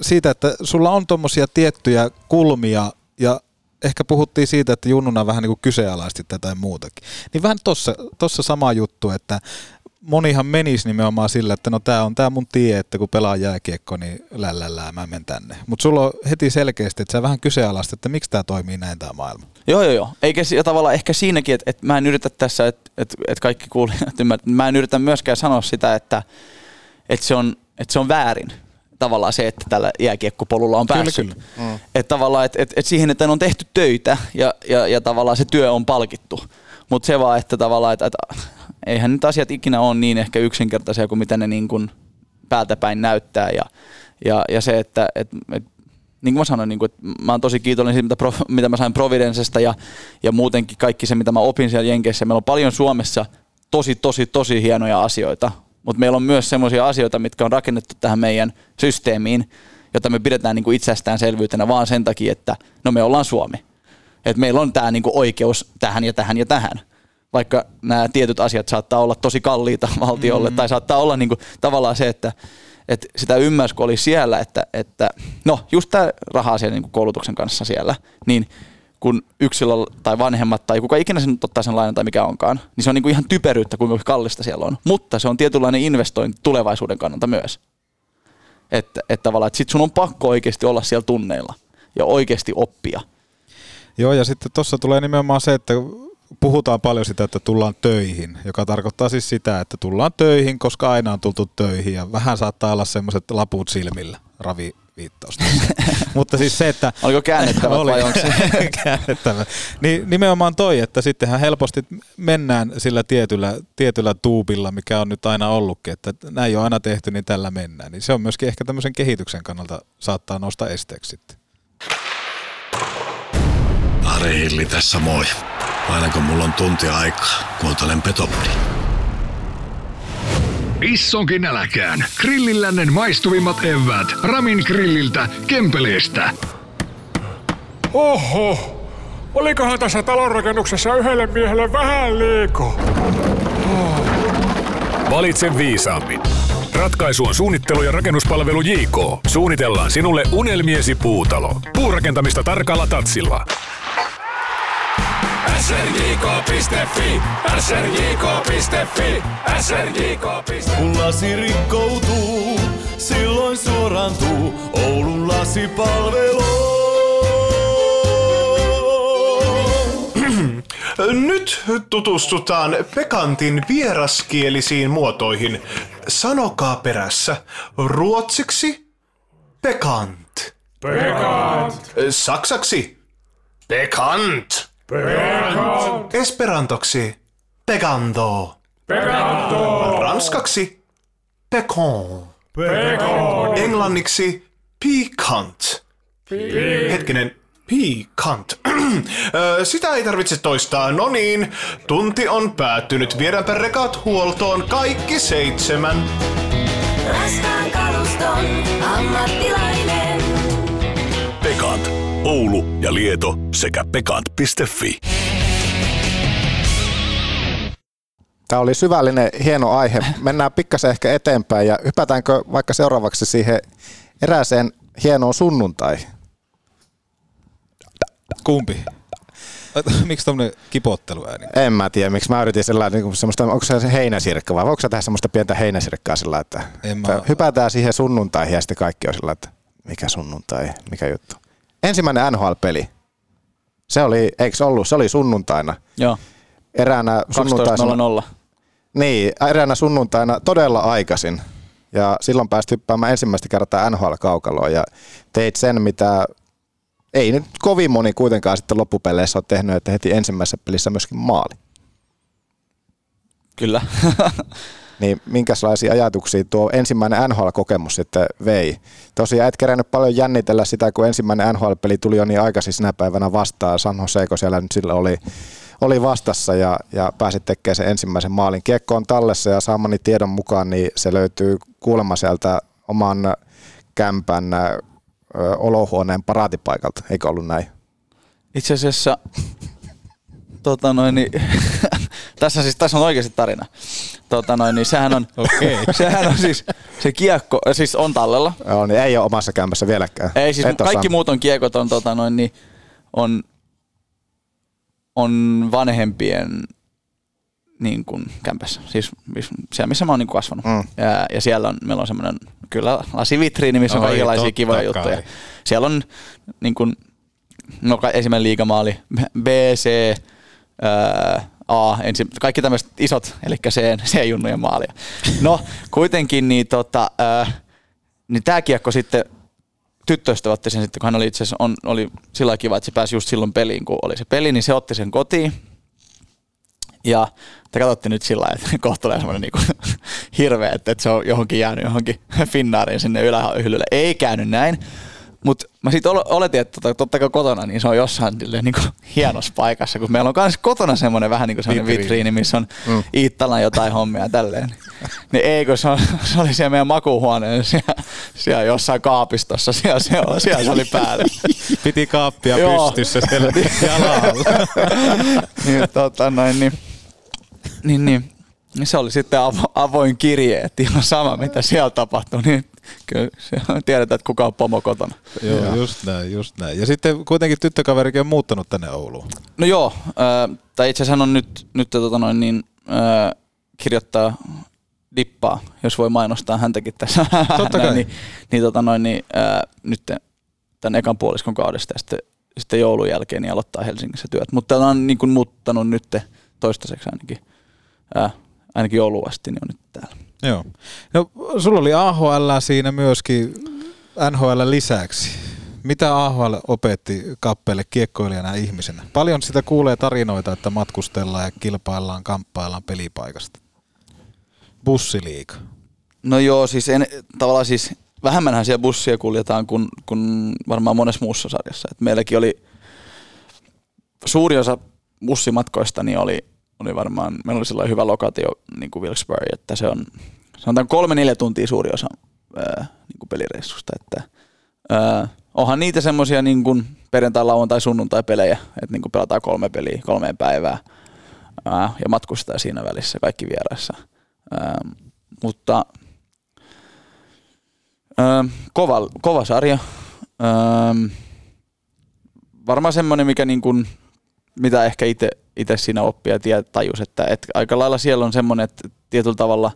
siitä, että sulla on tuommoisia tiettyjä kulmia ja ehkä puhuttiin siitä, että junnuna vähän niin kuin kyseenalaisti tätä ja muutakin. Niin vähän tossa, tossa sama juttu, että monihan menisi nimenomaan sillä, että no tämä on tämä mun tie, että kun pelaa jääkiekko, niin lällällää mä menen tänne. Mutta sulla on heti selkeästi, että sä vähän kyseenalaista, että miksi tämä toimii näin tämä maailma. Joo, joo, joo. Eikä tavallaan ehkä siinäkin, että, että mä en yritä tässä, että, että, että kaikki kuulijat ymmärtävät, mä en yritä myöskään sanoa sitä, että, että, se, on, että se on väärin tavallaan se, että tällä jääkiekkopolulla on Kyllä, päässyt. kyllä. Mm. Että tavallaan, että, että, että siihen, että on tehty töitä ja, ja, ja tavallaan se työ on palkittu. Mutta se vaan, että tavallaan, että, että eihän nyt asiat ikinä ole niin ehkä yksinkertaisia kuin mitä ne niin kuin päältä päin näyttää. Ja, ja, ja se, että, että, että niin kuin mä sanoin, niin kuin, että mä oon tosi kiitollinen siitä, mitä, pro, mitä mä sain Providencesta ja, ja muutenkin kaikki se, mitä mä opin siellä Jenkeissä. Meillä on paljon Suomessa tosi, tosi, tosi hienoja asioita, mutta meillä on myös sellaisia asioita, mitkä on rakennettu tähän meidän systeemiin, jota me pidetään niin kuin itsestäänselvyytenä vaan sen takia, että no me ollaan Suomi. Että meillä on tämä niin kuin oikeus tähän ja tähän ja tähän. Vaikka nämä tietyt asiat saattaa olla tosi kalliita valtiolle, mm. tai saattaa olla niin kuin, tavallaan se, että, että sitä ymmärsi, kun oli siellä, että, että no just tämä raha-asia niin kuin koulutuksen kanssa siellä, niin kun yksilö tai vanhemmat tai kuka ikinä sen ottaa sen lainan tai mikä onkaan, niin se on niin kuin ihan typeryyttä, kuinka kallista siellä on. Mutta se on tietynlainen investointi tulevaisuuden kannalta myös. Että, että tavallaan, että sit sun on pakko oikeasti olla siellä tunneilla ja oikeasti oppia. Joo, ja sitten tuossa tulee nimenomaan se, että puhutaan paljon sitä, että tullaan töihin, joka tarkoittaa siis sitä, että tullaan töihin, koska aina on tultu töihin ja vähän saattaa olla semmoiset laput silmillä, ravi viittaus. Mutta siis se, että... Oliko käännettävä Oli. vai onko se? käännettävä. Niin nimenomaan toi, että sittenhän helposti mennään sillä tietyllä, tietyllä tuubilla, mikä on nyt aina ollutkin, että näin on aina tehty, niin tällä mennään. Niin se on myöskin ehkä tämmöisen kehityksen kannalta saattaa nousta esteeksi sitten. Ari Hilli tässä moi. Aina kun mulla on tunti aikaa, kuuntelen Petopodi. Issonkin äläkään. Grillillännen maistuvimmat evät. Ramin grilliltä, Kempeleestä. Oho, olikohan tässä talonrakennuksessa yhdelle miehelle vähän liikaa? Valitse viisaammin. Ratkaisu on suunnittelu ja rakennuspalvelu JK. Suunnitellaan sinulle unelmiesi puutalo. Puurakentamista tarkalla tatsilla. srjk.fi, srjk.fi, srjk.fi. Kun lasi rikkoutuu, silloin suorantuu Oulun lasipalvelu. Nyt tutustutaan Pekantin vieraskielisiin muotoihin. Sanokaa perässä. Ruotsiksi Pekant. Pekant. Saksaksi Pekant. Pekant. Esperantoksi Pegando. Pegando. Ranskaksi Pekon. Pekon. Englanniksi Piquant. Piquant. Hetkinen, Piquant. Ö, Sitä ei tarvitse toistaa. No niin, tunti on päättynyt. Viedäänpä rekat huoltoon kaikki seitsemän. Raskaan kaluston ammattilainen. Oulu ja Lieto sekä pekant.fi. Tämä oli syvällinen, hieno aihe. Mennään pikkasen ehkä eteenpäin ja hypätäänkö vaikka seuraavaksi siihen erääseen hienoon sunnuntaihin? Kumpi? Miksi tämmöinen kipotteluääni? En mä tiedä, miksi mä yritin sellainen, niin semmoista, onko se se heinäsirkka vai voiko sä tehdä semmoista pientä heinäsirkkaa sillä, että, En mä- että hypätään siihen sunnuntaihin ja sitten kaikki on sillä, että mikä sunnuntai, mikä juttu. Ensimmäinen NHL-peli. Se oli, eikö ollut, se oli sunnuntaina. Joo. Eräänä sunnuntaisena. 12.00. Niin, eräänä sunnuntaina todella aikaisin. Ja silloin päästi hyppäämään ensimmäistä kertaa NHL-kaukaloon ja teit sen, mitä ei nyt kovin moni kuitenkaan sitten loppupeleissä ole tehnyt, että heti ensimmäisessä pelissä myöskin maali. Kyllä. niin minkälaisia ajatuksia tuo ensimmäinen NHL-kokemus sitten vei? Tosiaan et kerännyt paljon jännitellä sitä, kun ensimmäinen NHL-peli tuli jo niin aikaisin sinä päivänä vastaan. San Jose, kun siellä nyt sillä oli, oli vastassa ja, ja pääsit tekemään sen ensimmäisen maalin. Kiekko on tallessa ja saamani tiedon mukaan niin se löytyy kuulemma sieltä oman kämpän ö, olohuoneen paraatipaikalta. Eikö ollut näin? Itse asiassa, tota noin, niin, tässä, siis, tässä on oikeasti tarina. Tota noin, niin sehän on, Okei. sehän on siis, se kiekko, siis on tallella. Joo, niin ei ole omassa kämpässä vieläkään. Ei siis, Et kaikki saanut. muut on kiekot on, tota noin, niin, on, on vanhempien niin kuin kämpässä, siis mis- siellä missä mä oon niin kuin kasvanut. Mm. Ja, ja, siellä on, meillä on semmoinen kyllä lasivitriini, missä on Oi, kaikenlaisia totta kivoja kai. juttuja. Siellä on niin kuin, no ensimmäinen liigamaali, B, C, ää, A, ensi, kaikki tämmöiset isot, eli C-junnujen maalia. No, kuitenkin niin, tota, ää, niin tämä kiekko sitten tyttöystävä otti sen sitten, kun hän oli itse asiassa, on, oli sillä kiva, että se pääsi just silloin peliin, kun oli se peli, niin se otti sen kotiin. Ja te katsotte nyt sillä että kohta tulee semmoinen niinku hirveä, että, että se on johonkin jäänyt johonkin Finnaariin sinne ylähyllylle. Ei käynyt näin. Mutta mä sitten oletin, että tota, totta kai kotona, niin se on jossain silleen niinku hienossa paikassa, kun meillä on myös kotona semmoinen vähän niin kuin semmoinen Vitriini. vitriini, missä on Mm. Iittalan jotain hommia ja tälleen. Niin ei, kun se, on, se oli siellä meidän makuuhuoneen siellä, siellä jossain kaapistossa, siellä, siellä, siellä se oli päällä. Piti kaappia Joo. pystyssä siellä jalalla. niin, tota, noin, niin, niin, niin, niin, se oli sitten avo, avoin kirje, että ihan sama mitä siellä tapahtui, niin kyllä se tiedetään, että kuka on pomo kotona. Joo, just näin, just näin. Ja sitten kuitenkin tyttökaverikin on muuttanut tänne Ouluun. No joo, äh, tai itse asiassa hän on nyt, nyt tota noin, niin, äh, kirjoittaa dippaa, jos voi mainostaa häntäkin tässä. Totta kai. Näin, niin, niin, tota noin, niin äh, nyt tämän ekan puoliskon kaudesta ja sitten, sitten joulun jälkeen niin aloittaa Helsingissä työt. Mutta on niin kuin muuttanut nyt toistaiseksi ainakin, äh, ainakin jouluun asti, niin on nyt täällä. Joo. No, sulla oli AHL siinä myöskin NHL lisäksi. Mitä AHL opetti kappeelle kiekkoilijana ja ihmisenä? Paljon sitä kuulee tarinoita, että matkustellaan ja kilpaillaan, kamppaillaan pelipaikasta. Bussiliiga. No joo, siis en, tavallaan siis vähemmänhän siellä bussia kuljetaan kuin, kuin varmaan monessa muussa sarjassa. Et meilläkin oli suuri osa bussimatkoista niin oli, oli varmaan, meillä oli sellainen hyvä lokaatio niin kuin Wilkes-Barre, että se on sanotaan kolme neljä tuntia suuri osa ää, niin kuin pelireissusta. Että, ää, onhan niitä semmoisia niin kuin perjantai, lauantai, sunnuntai pelejä, että niin kuin pelataan kolme peliä kolmeen päivää ää, ja matkustaa siinä välissä kaikki vieraissa. Ää, mutta ää, kova, kova sarja. Ää, varmaan semmoinen, mikä niin kuin, mitä ehkä itse itse siinä oppia ja tajus, että, että aika lailla siellä on semmoinen, että tietyllä tavalla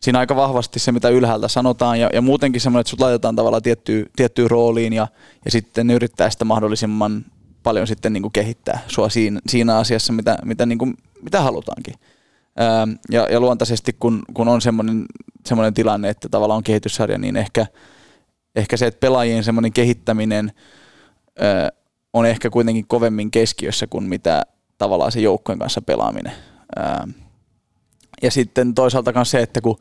siinä aika vahvasti se, mitä ylhäältä sanotaan ja, ja muutenkin semmoinen, että sut laitetaan tavallaan tiettyyn, tiettyyn rooliin ja, ja sitten yrittää sitä mahdollisimman paljon sitten niin kuin kehittää sua siinä, siinä asiassa, mitä, mitä, niin kuin, mitä halutaankin. Ää, ja, ja luontaisesti, kun, kun on semmoinen, semmoinen tilanne, että tavallaan on kehityssarja, niin ehkä, ehkä se, että pelaajien semmoinen kehittäminen ää, on ehkä kuitenkin kovemmin keskiössä kuin mitä tavallaan se joukkojen kanssa pelaaminen. Ää, ja sitten toisaalta myös se, että kun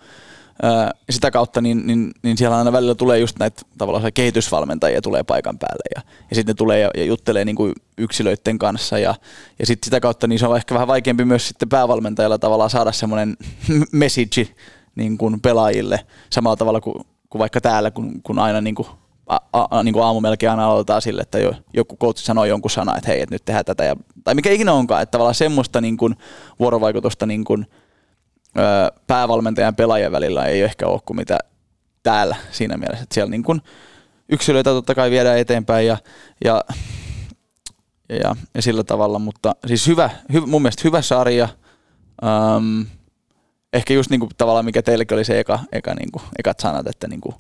ää, sitä kautta, niin, niin, niin siellä aina välillä tulee just näitä tavallaan se kehitysvalmentajia tulee paikan päälle ja, ja sitten ne tulee ja, ja juttelee niin kuin yksilöiden kanssa ja, ja sitten sitä kautta niin se on ehkä vähän vaikeampi myös sitten päävalmentajalla tavallaan saada semmoinen message niin kuin pelaajille samalla tavalla kuin, kuin vaikka täällä, kun, kun aina niin kuin a, a, niin kuin aamu melkein aina aloitetaan sille, että jo, joku coach sanoo jonkun sana, että hei, että nyt tehdään tätä, ja, tai mikä ikinä onkaan, että tavallaan semmoista niin kuin vuorovaikutusta niin kuin, ö, päävalmentajan ja pelaajien välillä ei ehkä ole kuin mitä täällä siinä mielessä, että siellä niin kuin yksilöitä totta kai viedään eteenpäin ja, ja, ja, ja sillä tavalla, mutta siis hyvä, hy, mun mielestä hyvä sarja, um, ehkä just niin kuin tavallaan mikä teillekin oli se eka, eka niin kuin, ekat sanat, että niin kuin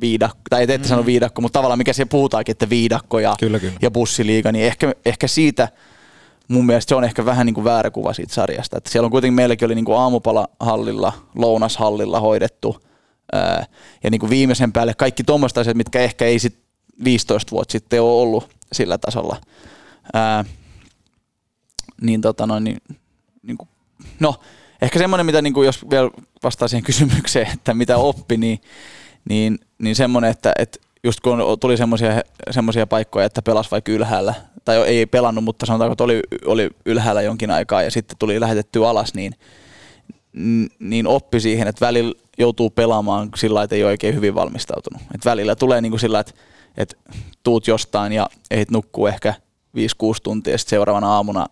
viidakko, tai te ette sano viidakko, mutta tavallaan mikä siellä puhutaankin, että viidakko ja, Kyllä, kyllä. ja bussiliiga, niin ehkä, ehkä siitä mun mielestä se on ehkä vähän niin kuin väärä kuva siitä sarjasta. Että siellä on kuitenkin, meilläkin oli niin kuin aamupalahallilla, lounashallilla hoidettu, ää, ja niin kuin viimeisen päälle kaikki tuommoista asiat, mitkä ehkä ei sit 15 vuotta sitten ole ollut sillä tasolla. Ää, niin tota noin, niin, niin kuin, no ehkä semmoinen, mitä niin kuin, jos vielä vastaa siihen kysymykseen, että mitä oppi, niin, niin, niin semmoinen, että, että just kun tuli semmoisia semmoisia paikkoja, että pelas vaikka ylhäällä, tai ei pelannut, mutta sanotaanko, että oli, oli ylhäällä jonkin aikaa ja sitten tuli lähetetty alas, niin, niin oppi siihen, että välillä joutuu pelaamaan sillä lailla, että ei ole oikein hyvin valmistautunut. Et välillä tulee niin kuin sillä että, että tuut jostain ja ehdit nukkuu ehkä 5-6 tuntia ja sitten seuraavana aamuna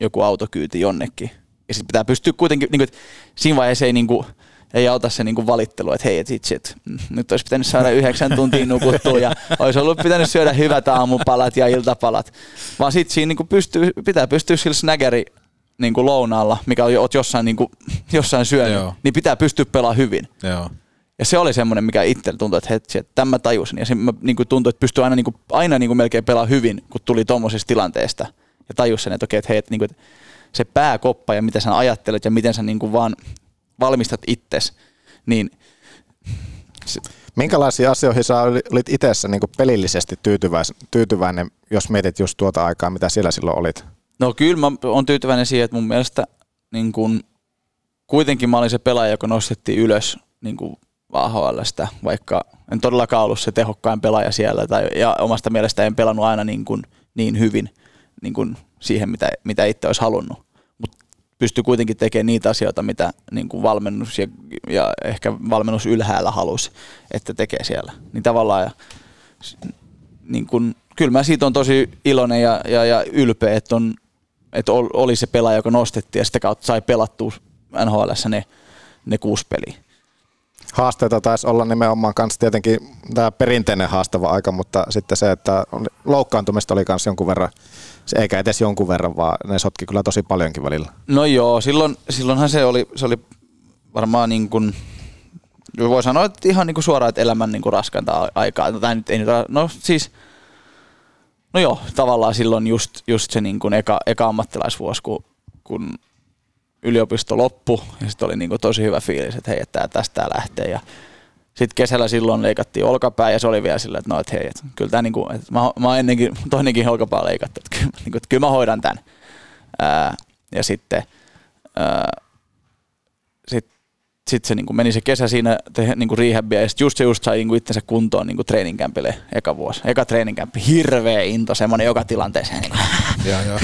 joku autokyyti jonnekin. Ja sitten pitää pystyä kuitenkin, niin kuin, että siinä vaiheessa ei, niin kuin, ei auta se niin kuin valittelu, että hei, et itse, et, nyt olisi pitänyt saada yhdeksän tuntia nukuttua ja olisi ollut pitänyt syödä hyvät aamupalat ja iltapalat. Vaan sitten siinä niin kuin pystyy, pitää pystyä sillä snaggeri niin kuin lounaalla, mikä on, oot jossain, niin kuin, jossain syönyt, Joo. niin pitää pystyä pelaamaan hyvin. Joo. Ja se oli semmoinen, mikä itsellä tuntui, että hetki, että tämän mä tajusin. Ja se mä, niin kuin tuntui, että pystyi aina, niin kuin, aina niin kuin melkein pelaa hyvin, kun tuli tuommoisesta tilanteesta. Ja tajus sen, että okei, että hei, että, niin kuin, että se pääkoppa ja mitä sä ajattelet ja miten sä niin kuin vaan valmistat itses, niin Minkälaisiin asioihin sä oli- olit itse niin pelillisesti tyytyväis, tyytyväinen, jos mietit just tuota aikaa, mitä siellä silloin olit? No kyllä mä oon tyytyväinen siihen, että mun mielestä niin kun, kuitenkin mä olin se pelaaja, joka nostettiin ylös niin kuin AHLstä, vaikka en todellakaan ollut se tehokkain pelaaja siellä tai, ja omasta mielestä en pelannut aina niin, kuin, niin hyvin niin kuin siihen, mitä, mitä itse olisi halunnut. Pystyi kuitenkin tekemään niitä asioita, mitä niin kuin valmennus ja, ja ehkä valmennus ylhäällä halusi, että tekee siellä. Niin tavallaan ja, niin kuin, kyllä mä siitä on tosi iloinen ja, ja, ja ylpeä, että, on, että ol- oli se pelaaja, joka nostettiin ja sitä kautta sai pelattua NHLssä ne, ne kuusi peliä. Haasteita taisi olla nimenomaan kanssa tietenkin tämä perinteinen haastava aika, mutta sitten se, että loukkaantumista oli myös jonkun verran, se eikä edes jonkun verran, vaan ne sotki kyllä tosi paljonkin välillä. No joo, silloin, silloinhan se oli, se oli varmaan niin kuin, voi sanoa, että ihan niin kuin suoraan, että elämän niin kuin raskainta aikaa. Tai nyt ei nyt, no siis, no joo, tavallaan silloin just, just se niin kuin eka, eka ammattilaisvuosi, kun, kun yliopisto loppu ja sitten oli niin kuin tosi hyvä fiilis, että hei, että tästä lähtee. Ja sitten kesällä silloin leikattiin olkapää ja se oli vielä silleen, että no, että hei, että kyllä tämä niinku, että mä, mä oon ennenkin toinenkin olkapää leikattu, että kyllä, niinku, että kyllä mä hoidan tämän. Ää, ja sitten ää, sit, sit se niinku meni se kesä siinä te, niinku rehabia ja sit just se just sai niinku itsensä kuntoon niinku treeninkämpille eka vuosi. Eka treeninkämpi, hirveä into, semmoinen joka tilanteeseen. Niinku Ja, ja.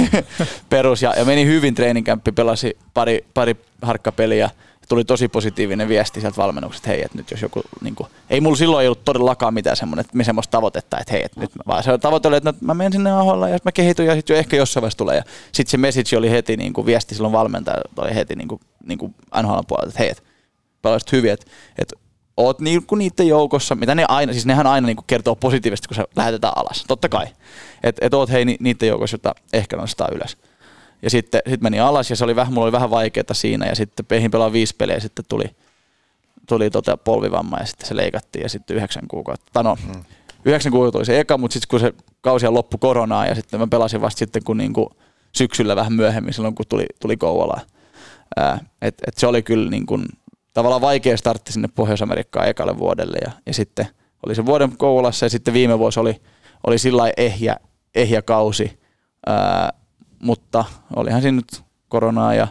perus ja, ja meni hyvin treeninkämppi, pelasi pari, pari harkkapeliä. Tuli tosi positiivinen viesti sieltä valmennuksesta, että hei, että nyt jos joku, niin kuin, ei mulla silloin ei ollut todellakaan mitään semmoinen, semmoista tavoitetta, että hei, että nyt vaan se tavoite oli, että no, mä menen sinne AHL ja mä kehityn ja sitten jo ehkä jossain vaiheessa tulee. Ja sitten se message oli heti, niin kuin viesti silloin valmentaja oli heti niin kuin, niin kuin NHL puolelta, että hei, että pelasit hyvin, että, että oot niin kuin niiden joukossa, mitä ne aina, siis nehän aina niin kuin kertoo positiivisesti, kun se lähetetään alas, totta kai. Että et oot hei ni- niiden joukossa, jota ehkä nostaa ylös. Ja sitten sit meni alas ja se oli vähän, mulla oli vähän vaikeaa siinä ja sitten peihin pelaa viisi peliä ja sitten tuli, tuli tota polvivamma ja sitten se leikattiin ja sitten yhdeksän kuukautta. Tai no, mm. yhdeksän kuukautta oli se eka, mutta sitten kun se kausi loppui koronaa ja sitten mä pelasin vasta sitten kun niinku syksyllä vähän myöhemmin silloin kun tuli, tuli Kouvolaan. Ää, et, et se oli kyllä niin kuin, tavallaan vaikea startti sinne Pohjois-Amerikkaan ekalle vuodelle ja, ja sitten oli se vuoden Kouvolassa ja sitten viime vuosi oli, oli sillä ehjä, ehjä kausi, ää, mutta olihan siinä nyt koronaa ja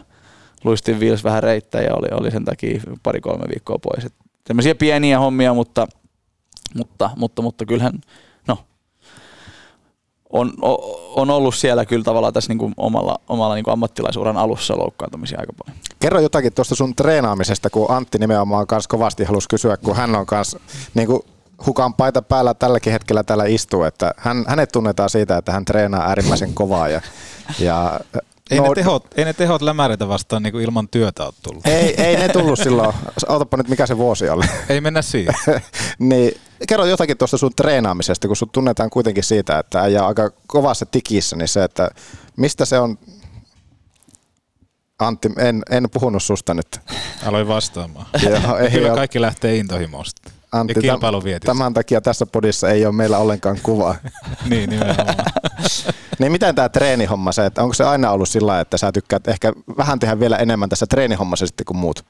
luistin Vils vähän reittää ja oli, oli sen takia pari-kolme viikkoa pois. Et tämmöisiä pieniä hommia, mutta, mutta, mutta, mutta kyllähän, no, on, on ollut siellä kyllä tavallaan tässä niin kuin omalla, omalla niin kuin ammattilaisuran alussa loukkaantumisia aika paljon. Kerro jotakin tuosta sun treenaamisesta, kun Antti nimenomaan kans kovasti halusi kysyä, kun hän on kans niin kuin hukan paita päällä tälläkin hetkellä täällä istuu, että hän, hänet tunnetaan siitä, että hän treenaa äärimmäisen kovaa ja, ja Ei, no- ne tehot, ei ne tehot lämäreitä vastaan niin kuin ilman työtä ole tullut. ei, ei ne tullut silloin. Otapa nyt, mikä se vuosi oli. Ei mennä siihen. niin, kerro jotakin tuosta sun treenaamisesta, kun sut tunnetaan kuitenkin siitä, että äijä aika kovassa tikissä, niin se, että mistä se on... Antti, en, en puhunut susta nyt. Aloin vastaamaan. Joo, ei Kyllä ole. kaikki lähtee intohimosta. Antti, ja vietistä. Tämän takia tässä podissa ei ole meillä ollenkaan kuvaa. niin, nimenomaan. niin miten tämä treenihomma, se, että onko se aina ollut sillä lailla, että sä tykkäät ehkä vähän tehdä vielä enemmän tässä treenihommassa sitten kuin muut?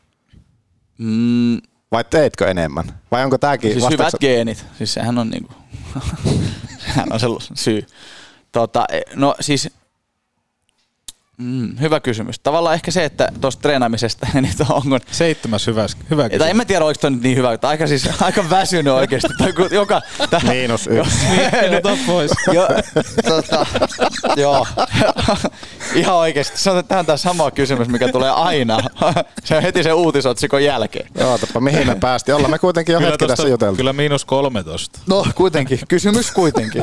Mm, Vai teetkö enemmän? Vai onko tämäkin Siis hyvät geenit, siis sehän on niinku, sehän on se syy. Tota, e, no siis, mm, hyvä kysymys. Tavallaan ehkä se, että tuosta treenaamisesta, niin onko... Seitsemäs hyvä, hyvä Tai kysymys. en mä tiedä, oliko toi nyt niin hyvä, että aika siis aika väsynyt oikeasti. Tai kun joka, tä, Miinus yksi. Niin, no pois. jo, tota, joo. Ihan oikeasti. Se on tähän tämä sama kysymys, mikä tulee aina. Se on heti sen uutisotsikon jälkeen. Ootapa, mihin me päästiin? Ollaan me kuitenkin jo Kyllä hetki tosta- tässä juteltu. Kyllä miinus 13. No kuitenkin, kysymys kuitenkin.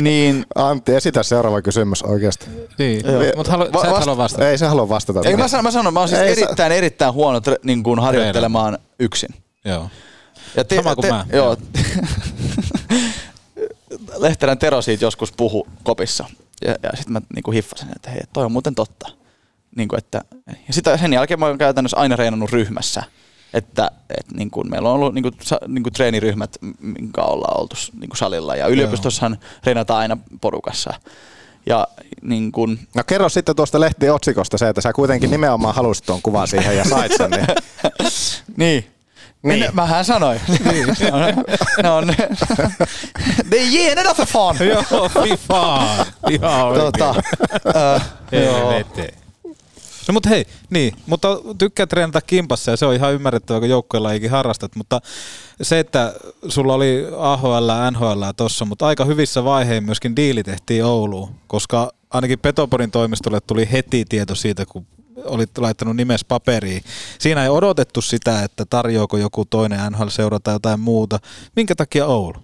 Niin. Antti, esitä seuraava kysymys oikeasti. Niin, mutta halu, Va- sä et vast- halua vastata. Ei se halua vastata. Ei, mä, sanon, mä sanon, mä oon siis Ei, sä- erittäin, erittäin huono tre, niin kuin harjoittelemaan yksin. Joo. Ja te, Sama kuin te, mä. Joo. Lehterän Tero siitä joskus puhu kopissa, Ja, ja sitten mä niinku hiffasin, että hei, toi on muuten totta. Niinku, että, ja sitä, sen jälkeen mä oon käytännössä aina reenannut ryhmässä. Että et niin kuin meillä on ollut niin kuin, niin kuin treeniryhmät, minkä ollaan oltu niin kuin salilla. Ja yliopistossahan reenataan aina porukassa. Ja niin kuin, No kerro sitten tuosta lehtiotsikosta se, että sä kuitenkin nimenomaan halusit tuon kuvan siihen ja sait sen. Niin. niin. Niin. Minä, mähän sanoin. Niin. no, no, det är generna för fan! Joo, fy fan. Ihan tota, äh, joo. No mutta hei, niin, mutta tykkää treenata kimpassa ja se on ihan ymmärrettävää, kun joukkuelajikin harrastat, mutta se, että sulla oli AHL, NHL tossa, mutta aika hyvissä vaihein myöskin diili tehtiin Ouluun, koska ainakin Petoporin toimistolle tuli heti tieto siitä, kun olit laittanut nimes paperiin. Siinä ei odotettu sitä, että tarjoako joku toinen NHL-seura tai jotain muuta. Minkä takia Oulu?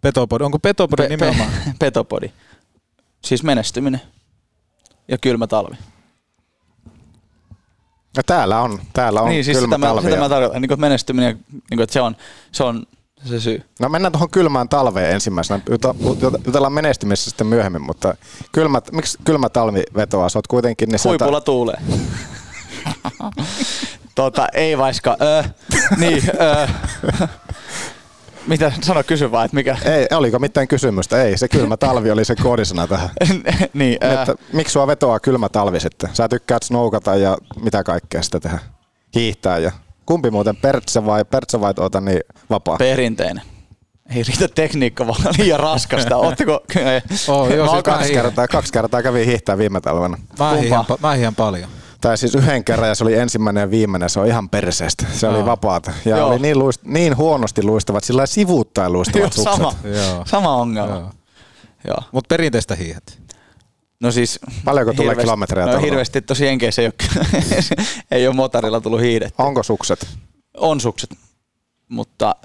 Petopodi. Onko Petopodi Pe- nimenomaan? Pe- petopodi. Siis menestyminen. Ja kylmä talvi. Ja täällä on, täällä on niin, siis kylmä sitä mä, talvi. sitä ja- mä tarkoitan, niin kuin, menestyminen, niin kuin, että se on, se on se syy. No mennään tuohon kylmään talveen ensimmäisenä. Jutellaan menestymisestä sitten myöhemmin, mutta kylmä, miksi kylmä talvi vetoaa? Sä oot kuitenkin... Niin Huipulla tuulee. tota, ei vaiska. Ö, niin, ö, mitä sano kysy vaan, että mikä? Ei, oliko mitään kysymystä? Ei, se kylmä talvi oli se koodisana tähän. niin, ää. että, miksi sua vetoaa kylmä talvi sitten? Sä tykkäät snoukata ja mitä kaikkea sitä tehdä? Hiihtää ja... Kumpi muuten, Pertse vai, Pertse vai tuota, niin vapaa? Perinteinen. Ei riitä tekniikka, vaan liian raskasta. Ootteko? Oh, joo, Mä siis kaksi, kertaa, kaksi kertaa kävin hiihtää viime talvena. Mä hiihän, mä hiihän paljon. Tai siis yhden kerran ja se oli ensimmäinen ja viimeinen, se on ihan perseestä. Se oli vapaata. Ja Joo. oli niin, luist, niin huonosti luistavat, sillä lailla sivuuttaen luistavat Joo, sama. Joo. Sama ongelma. Joo. Joo. Mutta perinteistä hiihet. No siis... Paljonko tulee hirveästi- kilometrejä No hirveästi tosi Jenkeissä ei ole, ei ole motorilla tullut hiihdetty. Onko sukset? On sukset, mutta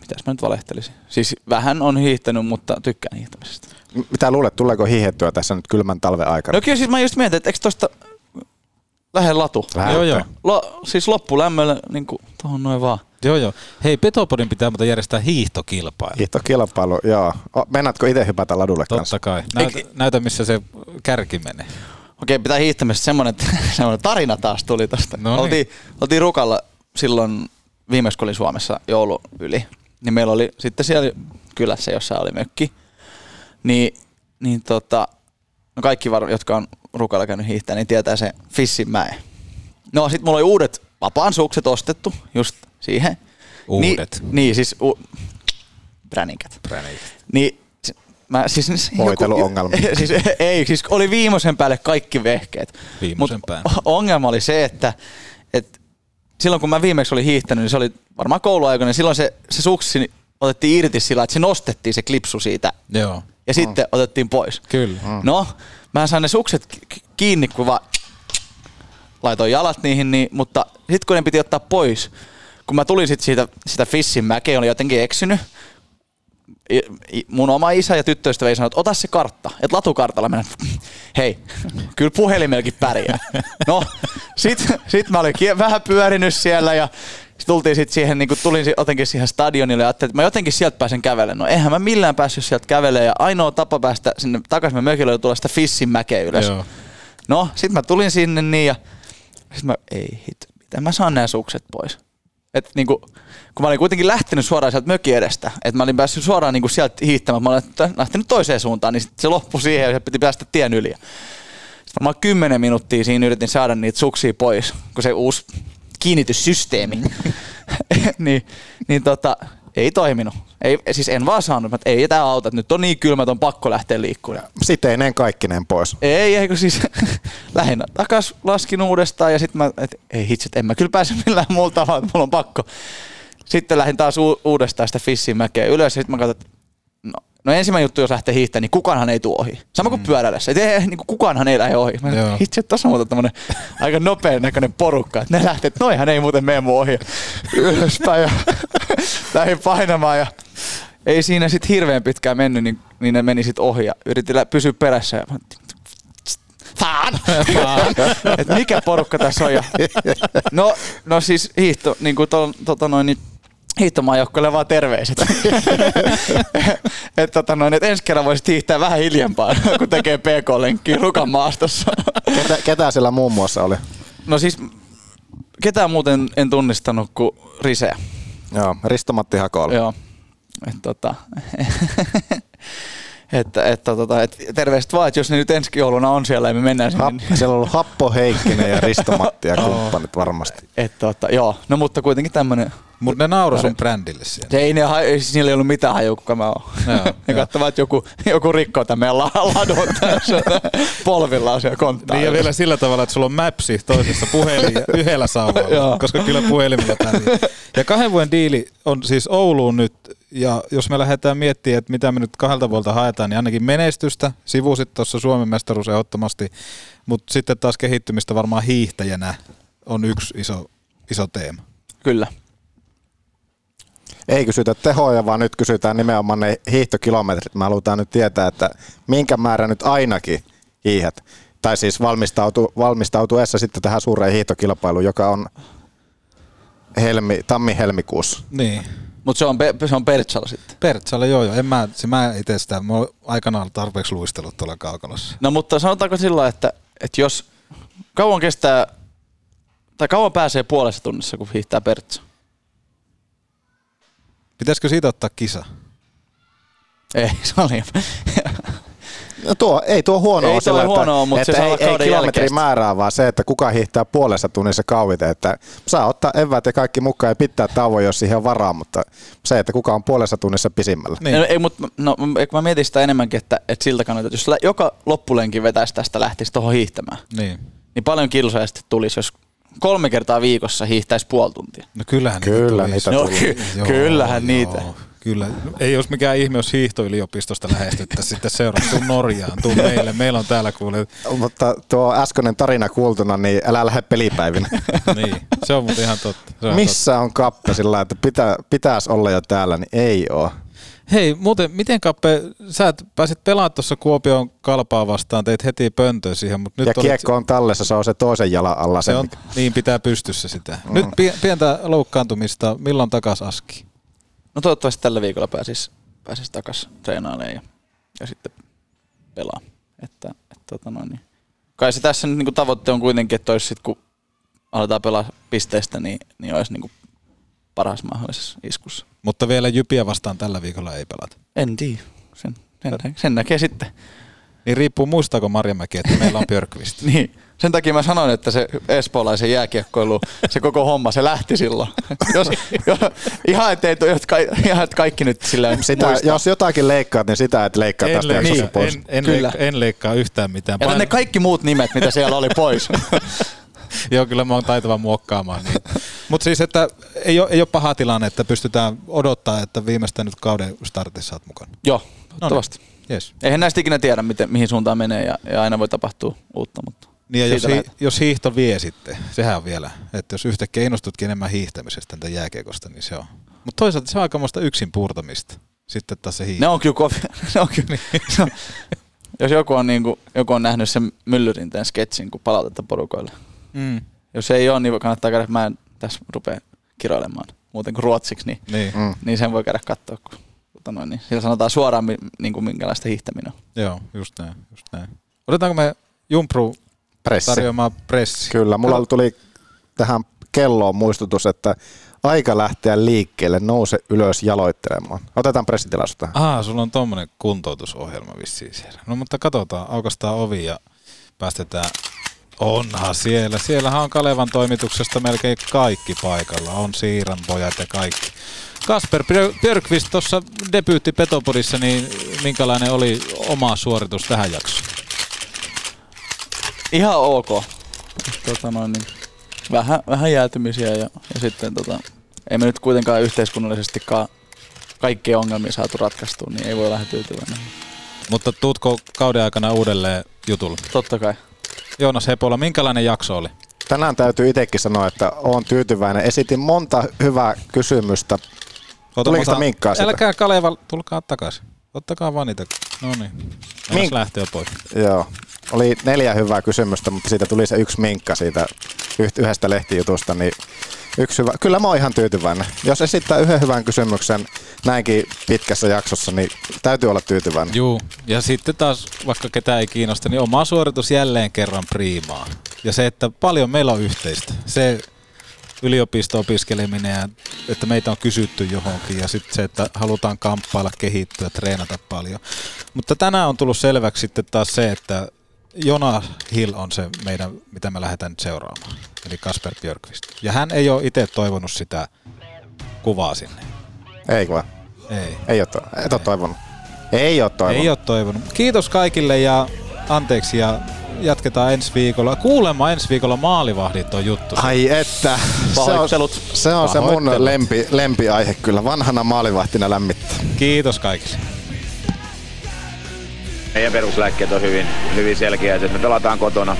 mitäs mä nyt valehtelisin. Siis vähän on hiihtänyt, mutta tykkään hiihtämisestä. Mitä luulet, tuleeko hiihettyä tässä nyt kylmän talven aikana? No kyllä siis mä just mietin, että eikö tosta lähde latu? Lähettä. Joo, joo. Lo, siis loppulämmöllä niin kuin tohon noin vaan. Joo, joo. Hei, Petopodin pitää mutta järjestää hiihtokilpailu. Hiihtokilpailu, joo. O, Mennätkö itse hypätä ladulle kanssa? Totta kai. Näytä, näytä, missä se kärki menee. Okei, pitää hiihtämisestä semmoinen, semmoinen tarina taas tuli tosta. No niin. oltiin, oltiin Rukalla silloin viimeksi, kun olin Suomessa joulu yli. Niin meillä oli sitten siellä kylässä, jossa oli mökki. Niin, niin tota, no kaikki var, jotka on Rukalla käynyt hiihtää, niin tietää se Fissinmäe. No sit mulla oli uudet vapaan sukset ostettu just siihen. Uudet? Niin, niin siis u- bränninkät. Niin s- Mä, siis, Voiteluongelma. Joku, siis, ei, siis oli viimeisen päälle kaikki vehkeet. Viimeisen päälle. ongelma oli se, että, että silloin kun mä viimeksi olin hiihtänyt, niin se oli varmaan kouluaikana, niin silloin se, se suksi otettiin irti sillä, että se nostettiin se klipsu siitä Joo. Ja sitten otettiin pois. Kyllä. No, mä sain ne sukset ki- ki- kiinni, kun vaan laitoin jalat niihin, niin, mutta sitten kun ne piti ottaa pois, kun mä tulin sit siitä, sitä Fissin mäkeä, olin jotenkin eksynyt, mun oma isä ja tyttöystävä ei sanoi, että ota se kartta, että latukartalla mennä. Hei, kyllä puhelimellakin pärjää. No, sit, sit mä olin kie- vähän pyörinyt siellä ja sit tultiin sit siihen, niin tulin jotenkin siihen stadionille ja ajattelin, että mä jotenkin sieltä pääsen kävelemään. No eihän mä millään päässyt sieltä kävelemään ja ainoa tapa päästä sinne takaisin mökille oli tulla sitä Fissin mäkeä ylös. Joo. No, sit mä tulin sinne niin ja sit mä, ei hit, miten mä saan nämä sukset pois. Et niinku, kun mä olin kuitenkin lähtenyt suoraan sieltä mökin edestä, että mä olin päässyt suoraan niinku sieltä hiihtämään, mä olin lähtenyt toiseen suuntaan, niin sit se loppui siihen ja se piti päästä tien yli. Sitten varmaan kymmenen minuuttia siinä yritin saada niitä suksia pois, kun se uusi kiinnityssysteemi, niin, niin tota, ei toiminut. Ei, siis en vaan saanut, että ei tämä auta, että nyt on niin kylmä, että on pakko lähteä liikkumaan. Siteineen kaikkineen pois. Ei, eikö siis lähinnä takas laskin uudestaan ja sitten mä, et, ei hitsit, en mä kyllä pääse millään muulla tavalla, että mulla on pakko. Sitten lähdin taas u- uudestaan sitä Fissin mäkeä ylös ja sitten mä katsoin, että no, ensimmäinen juttu, jos lähtee hiihtämään, niin kukaanhan ei tule ohi. Sama kuin pyöräilässä, että ei, niin kuin kukaanhan ei lähde ohi. Mä Joo. tossa on muuten tämmönen aika nopea näköinen porukka, että ne lähtee, että noihan ei muuten mene mun ohi. Ylöspäin ja lähdin painamaan ja ei siinä sitten hirveän pitkään mennyt, niin, niin ne meni sitten ohi ja yritin pysyä perässä ja Fan! Et mikä porukka tässä on? Ja, no, no siis hiihto, niin kuin to, tota noin, niin hiihtomaajoukkoille vaan terveiset. että tota noin, et ensi kerran voisit hiihtää vähän hiljempaa, kun tekee PK-lenkkiä Rukan maastossa. Ketä, ketä siellä muun muassa oli? No siis ketään muuten en tunnistanut kuin Riseä. Joo, Risto-Matti Hakola. Joo. Et, tota, että, että, tota, et terveiset vaan, että jos ne nyt ensi jouluna on siellä ja me mennään sinne. Hap, siellä on ollut Happo Heikkinen ja Risto-Matti ja kumppanit varmasti. Et, tota, joo, no mutta kuitenkin tämmönen. Mutta ne nauro sun brändille. Se ei, ne, siis niillä ei ollut mitään hajua, kuka mä oon. Joo, ne katsovat, että joku, joku rikkoo tämän meidän la- ladun tässä polvillaan siellä konttaa. Niin ja vielä sillä tavalla, että sulla on mapsi toisessa puhelin ja yhdellä sauvalla, koska kyllä puhelimella pärjää. Ja kahden vuoden diili on siis Ouluun nyt, ja jos me lähdetään miettimään, että mitä me nyt kahdelta vuodelta haetaan, niin ainakin menestystä, sivusit tuossa Suomen mestaruus ehdottomasti, mutta sitten taas kehittymistä varmaan hiihtäjänä on yksi iso, iso teema. Kyllä. Ei kysytä tehoja, vaan nyt kysytään nimenomaan ne hiihtokilometrit. Me halutaan nyt tietää, että minkä määrä nyt ainakin hiihät. Tai siis valmistautu, valmistautuessa sitten tähän suureen hiihtokilpailuun, joka on helmi, tammi-helmikuussa. Niin. Mutta se on, se on Pertsalla sitten. Pertsalla joo joo, en mä, se mä itse sitä, mä oon aikanaan tarpeeksi luistellut tuolla kaukalossa. No mutta sanotaanko sillä että, että jos kauan kestää, tai kauan pääsee puolessa tunnissa, kun hiihtää Pertsa? Pitäisikö siitä ottaa kisa? Ei, se oli. No tuo, ei tuo huono Ei sillä, huonoa, että, mutta että se ei, ei kilometrin jälkeistä. määrää, vaan se, että kuka hiihtää puolessa tunnissa kauiten. Että saa ottaa evät ja kaikki mukaan ja pitää tauon, jos siihen on varaa, mutta se, että kuka on puolessa tunnissa pisimmällä. Niin. No, ei, mutta no, mä mietin sitä enemmänkin, että, että siltä kannalta, että jos joka loppulenkin vetäisi tästä lähtisi tuohon hiihtämään, Niin. niin paljon kilsoja sitten tulisi, jos kolme kertaa viikossa hiihtäisi puoli tuntia. No kyllähän Kyllä niitä, No, tulisi. ky- kyllähän niitä. Kyllä. Ei olisi mikään ihme, jos hiihtoyliopistosta lähestyttäisiin sitten seuraavaksi. Tuu Norjaan, tuu meille. Meillä on täällä kuule. Mutta tuo äskeinen tarina kuultuna, niin älä lähde pelipäivinä. niin, se on muuten ihan totta. Se on Missä on kappe sillä että pitä, pitäisi olla jo täällä, niin ei ole. Hei, muuten, miten Kappe, sä et pääsit pelaamaan tuossa Kuopion kalpaa vastaan, teit heti pöntöön siihen, mutta nyt ja olit- kiekko on tallessa, se on se toisen jalan alla. se on, niin pitää pystyssä sitä. Mm. Nyt pie- pientä loukkaantumista, milloin takas Aski? No toivottavasti tällä viikolla pääsis, pääsis takas treenailemaan ja, ja sitten pelaa. Että, että, tota noin, niin. Kai se tässä nyt niin tavoitte on kuitenkin, että olisi sit, kun aletaan pelaa pisteistä, niin, niin olisi niin paras mahdollisessa iskussa. Mutta vielä Jypiä vastaan tällä viikolla ei pelata. En tiedä. Sen, sen, nä- sen näkee sitten. Niin riippuu muistaako Marjamäki, että meillä on Björkvist. Niin. Sen takia mä sanoin, että se espoolaisen jääkiekkoilu, se koko homma, se lähti silloin. jos, jos, ihan ettei tuo, jotka, ihan että kaikki nyt silleen Sitä, muista. jos jotakin leikkaat, niin sitä et leikkaa En, tästä le- niin, pois. en, en, Kyllä. leikkaa, en leikkaa yhtään mitään. Jätän ne kaikki muut nimet, mitä siellä oli pois. Joo, kyllä mä oon taitava muokkaamaan. Niin. Mutta siis, että ei ole, ei ole paha tilanne, että pystytään odottaa, että viimeistään nyt kauden startissa olet mukana. Joo, toivottavasti. Yes. Eihän näistä ikinä tiedä, miten, mihin suuntaan menee ja, ja aina voi tapahtua uutta. Mutta Niin ja jos, hi, jos hiihto vie sitten, sehän on vielä, että jos yhtäkkiä innostutkin enemmän hiihtämisestä entä jääkiekosta, niin se on. Mutta toisaalta se on aikamoista yksin puurtamista. Sitten taas se hiihto. Ne on kyllä kovi. Ne on kyllä, on, jos joku on, niin kuin, joku on nähnyt sen myllyrinteen sketsin, kun palautetta porukoille. Mm. Jos ei ole, niin kannattaa käydä, mä en tässä rupea kiroilemaan muuten kuin ruotsiksi, niin, Niin. mm. niin sen voi käydä katsoa. Kun, tota noin, niin sillä sanotaan suoraan, niin kuin minkälaista hiihtäminen on. Joo, just näin, just näin. Otetaanko me Jumpru Pressi. tarjoamaan pressi? Kyllä, mulla tuli tähän kelloon muistutus, että aika lähteä liikkeelle, nouse ylös jaloittelemaan. Otetaan pressitilaisuus tähän. Ah, sulla on tommonen kuntoutusohjelma vissiin siellä. No mutta katsotaan, aukastaan ovi ja päästetään. Onhan siellä. Siellähän on Kalevan toimituksesta melkein kaikki paikalla. On Siiran pojat ja kaikki. Kasper Björ- Björkvist tuossa debyytti Petopodissa, niin minkälainen oli oma suoritus tähän jaksoon? Ihan ok. Tota noin, niin vähän, vähän jäätymisiä ja, ja sitten tota, ei me nyt kuitenkaan yhteiskunnallisestikaan kaikkia ongelmia saatu ratkaistua, niin ei voi olla tyytyväinen. Mutta tuutko kauden aikana uudelleen jutulla? Totta kai. Joonas Hepola, minkälainen jakso oli? Tänään täytyy itsekin sanoa, että olen tyytyväinen. Esitin monta hyvää kysymystä. Tuliko sitä minkkaa sitä? Älkää Kaleva, tulkaa takaisin. Ottakaa vaan niitä. No niin. Mink- lähtee pois. Joo. Oli neljä hyvää kysymystä, mutta siitä tuli se yksi minkka siitä yh- yhdestä lehtijutusta, niin Yksi hyvä. Kyllä mä oon ihan tyytyväinen. Jos esittää yhden hyvän kysymyksen näinkin pitkässä jaksossa, niin täytyy olla tyytyväinen. Juu, ja sitten taas, vaikka ketään ei kiinnosta, niin oma suoritus jälleen kerran priimaa. Ja se, että paljon meillä on yhteistä. Se yliopisto-opiskeleminen ja että meitä on kysytty johonkin ja sitten se, että halutaan kamppailla, kehittyä, treenata paljon. Mutta tänään on tullut selväksi sitten taas se, että Jona Hill on se meidän, mitä me lähdetään nyt seuraamaan, eli Kasper Björkvist. Ja hän ei ole itse toivonut sitä kuvaa sinne. Ei vaan. Ei. Ei ole, to- et ole toivonut. Ei ole toivonut. Ei ole toivonut. Kiitos kaikille ja anteeksi ja jatketaan ensi viikolla. Kuulemma ensi viikolla maalivahdit on juttu. Ai että. Se on, se, on se mun lempi, lempiaihe kyllä. Vanhana maalivahtina lämmittää. Kiitos kaikille. Meidän peruslääkkeet on hyvin, hyvin selkeät, että me pelataan kotona,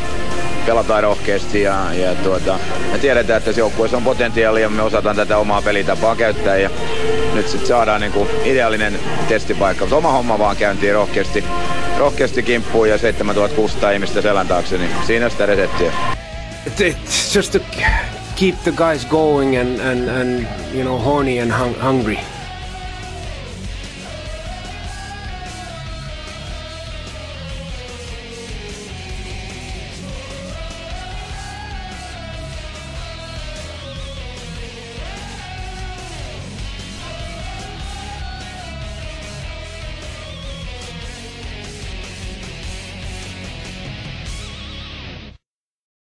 pelataan rohkeasti ja, ja tuota, me tiedetään, että joukkueessa on potentiaalia ja me osataan tätä omaa pelitapaa käyttää ja nyt sitten saadaan niinku ideaalinen testipaikka. Mutta oma homma vaan käyntiin rohkeasti, rohkeasti kimppuun ja 7600 ihmistä selän taakse, niin siinä sitä reseptiä. It's just to keep the guys going and, and, and you know horny and hung, hungry.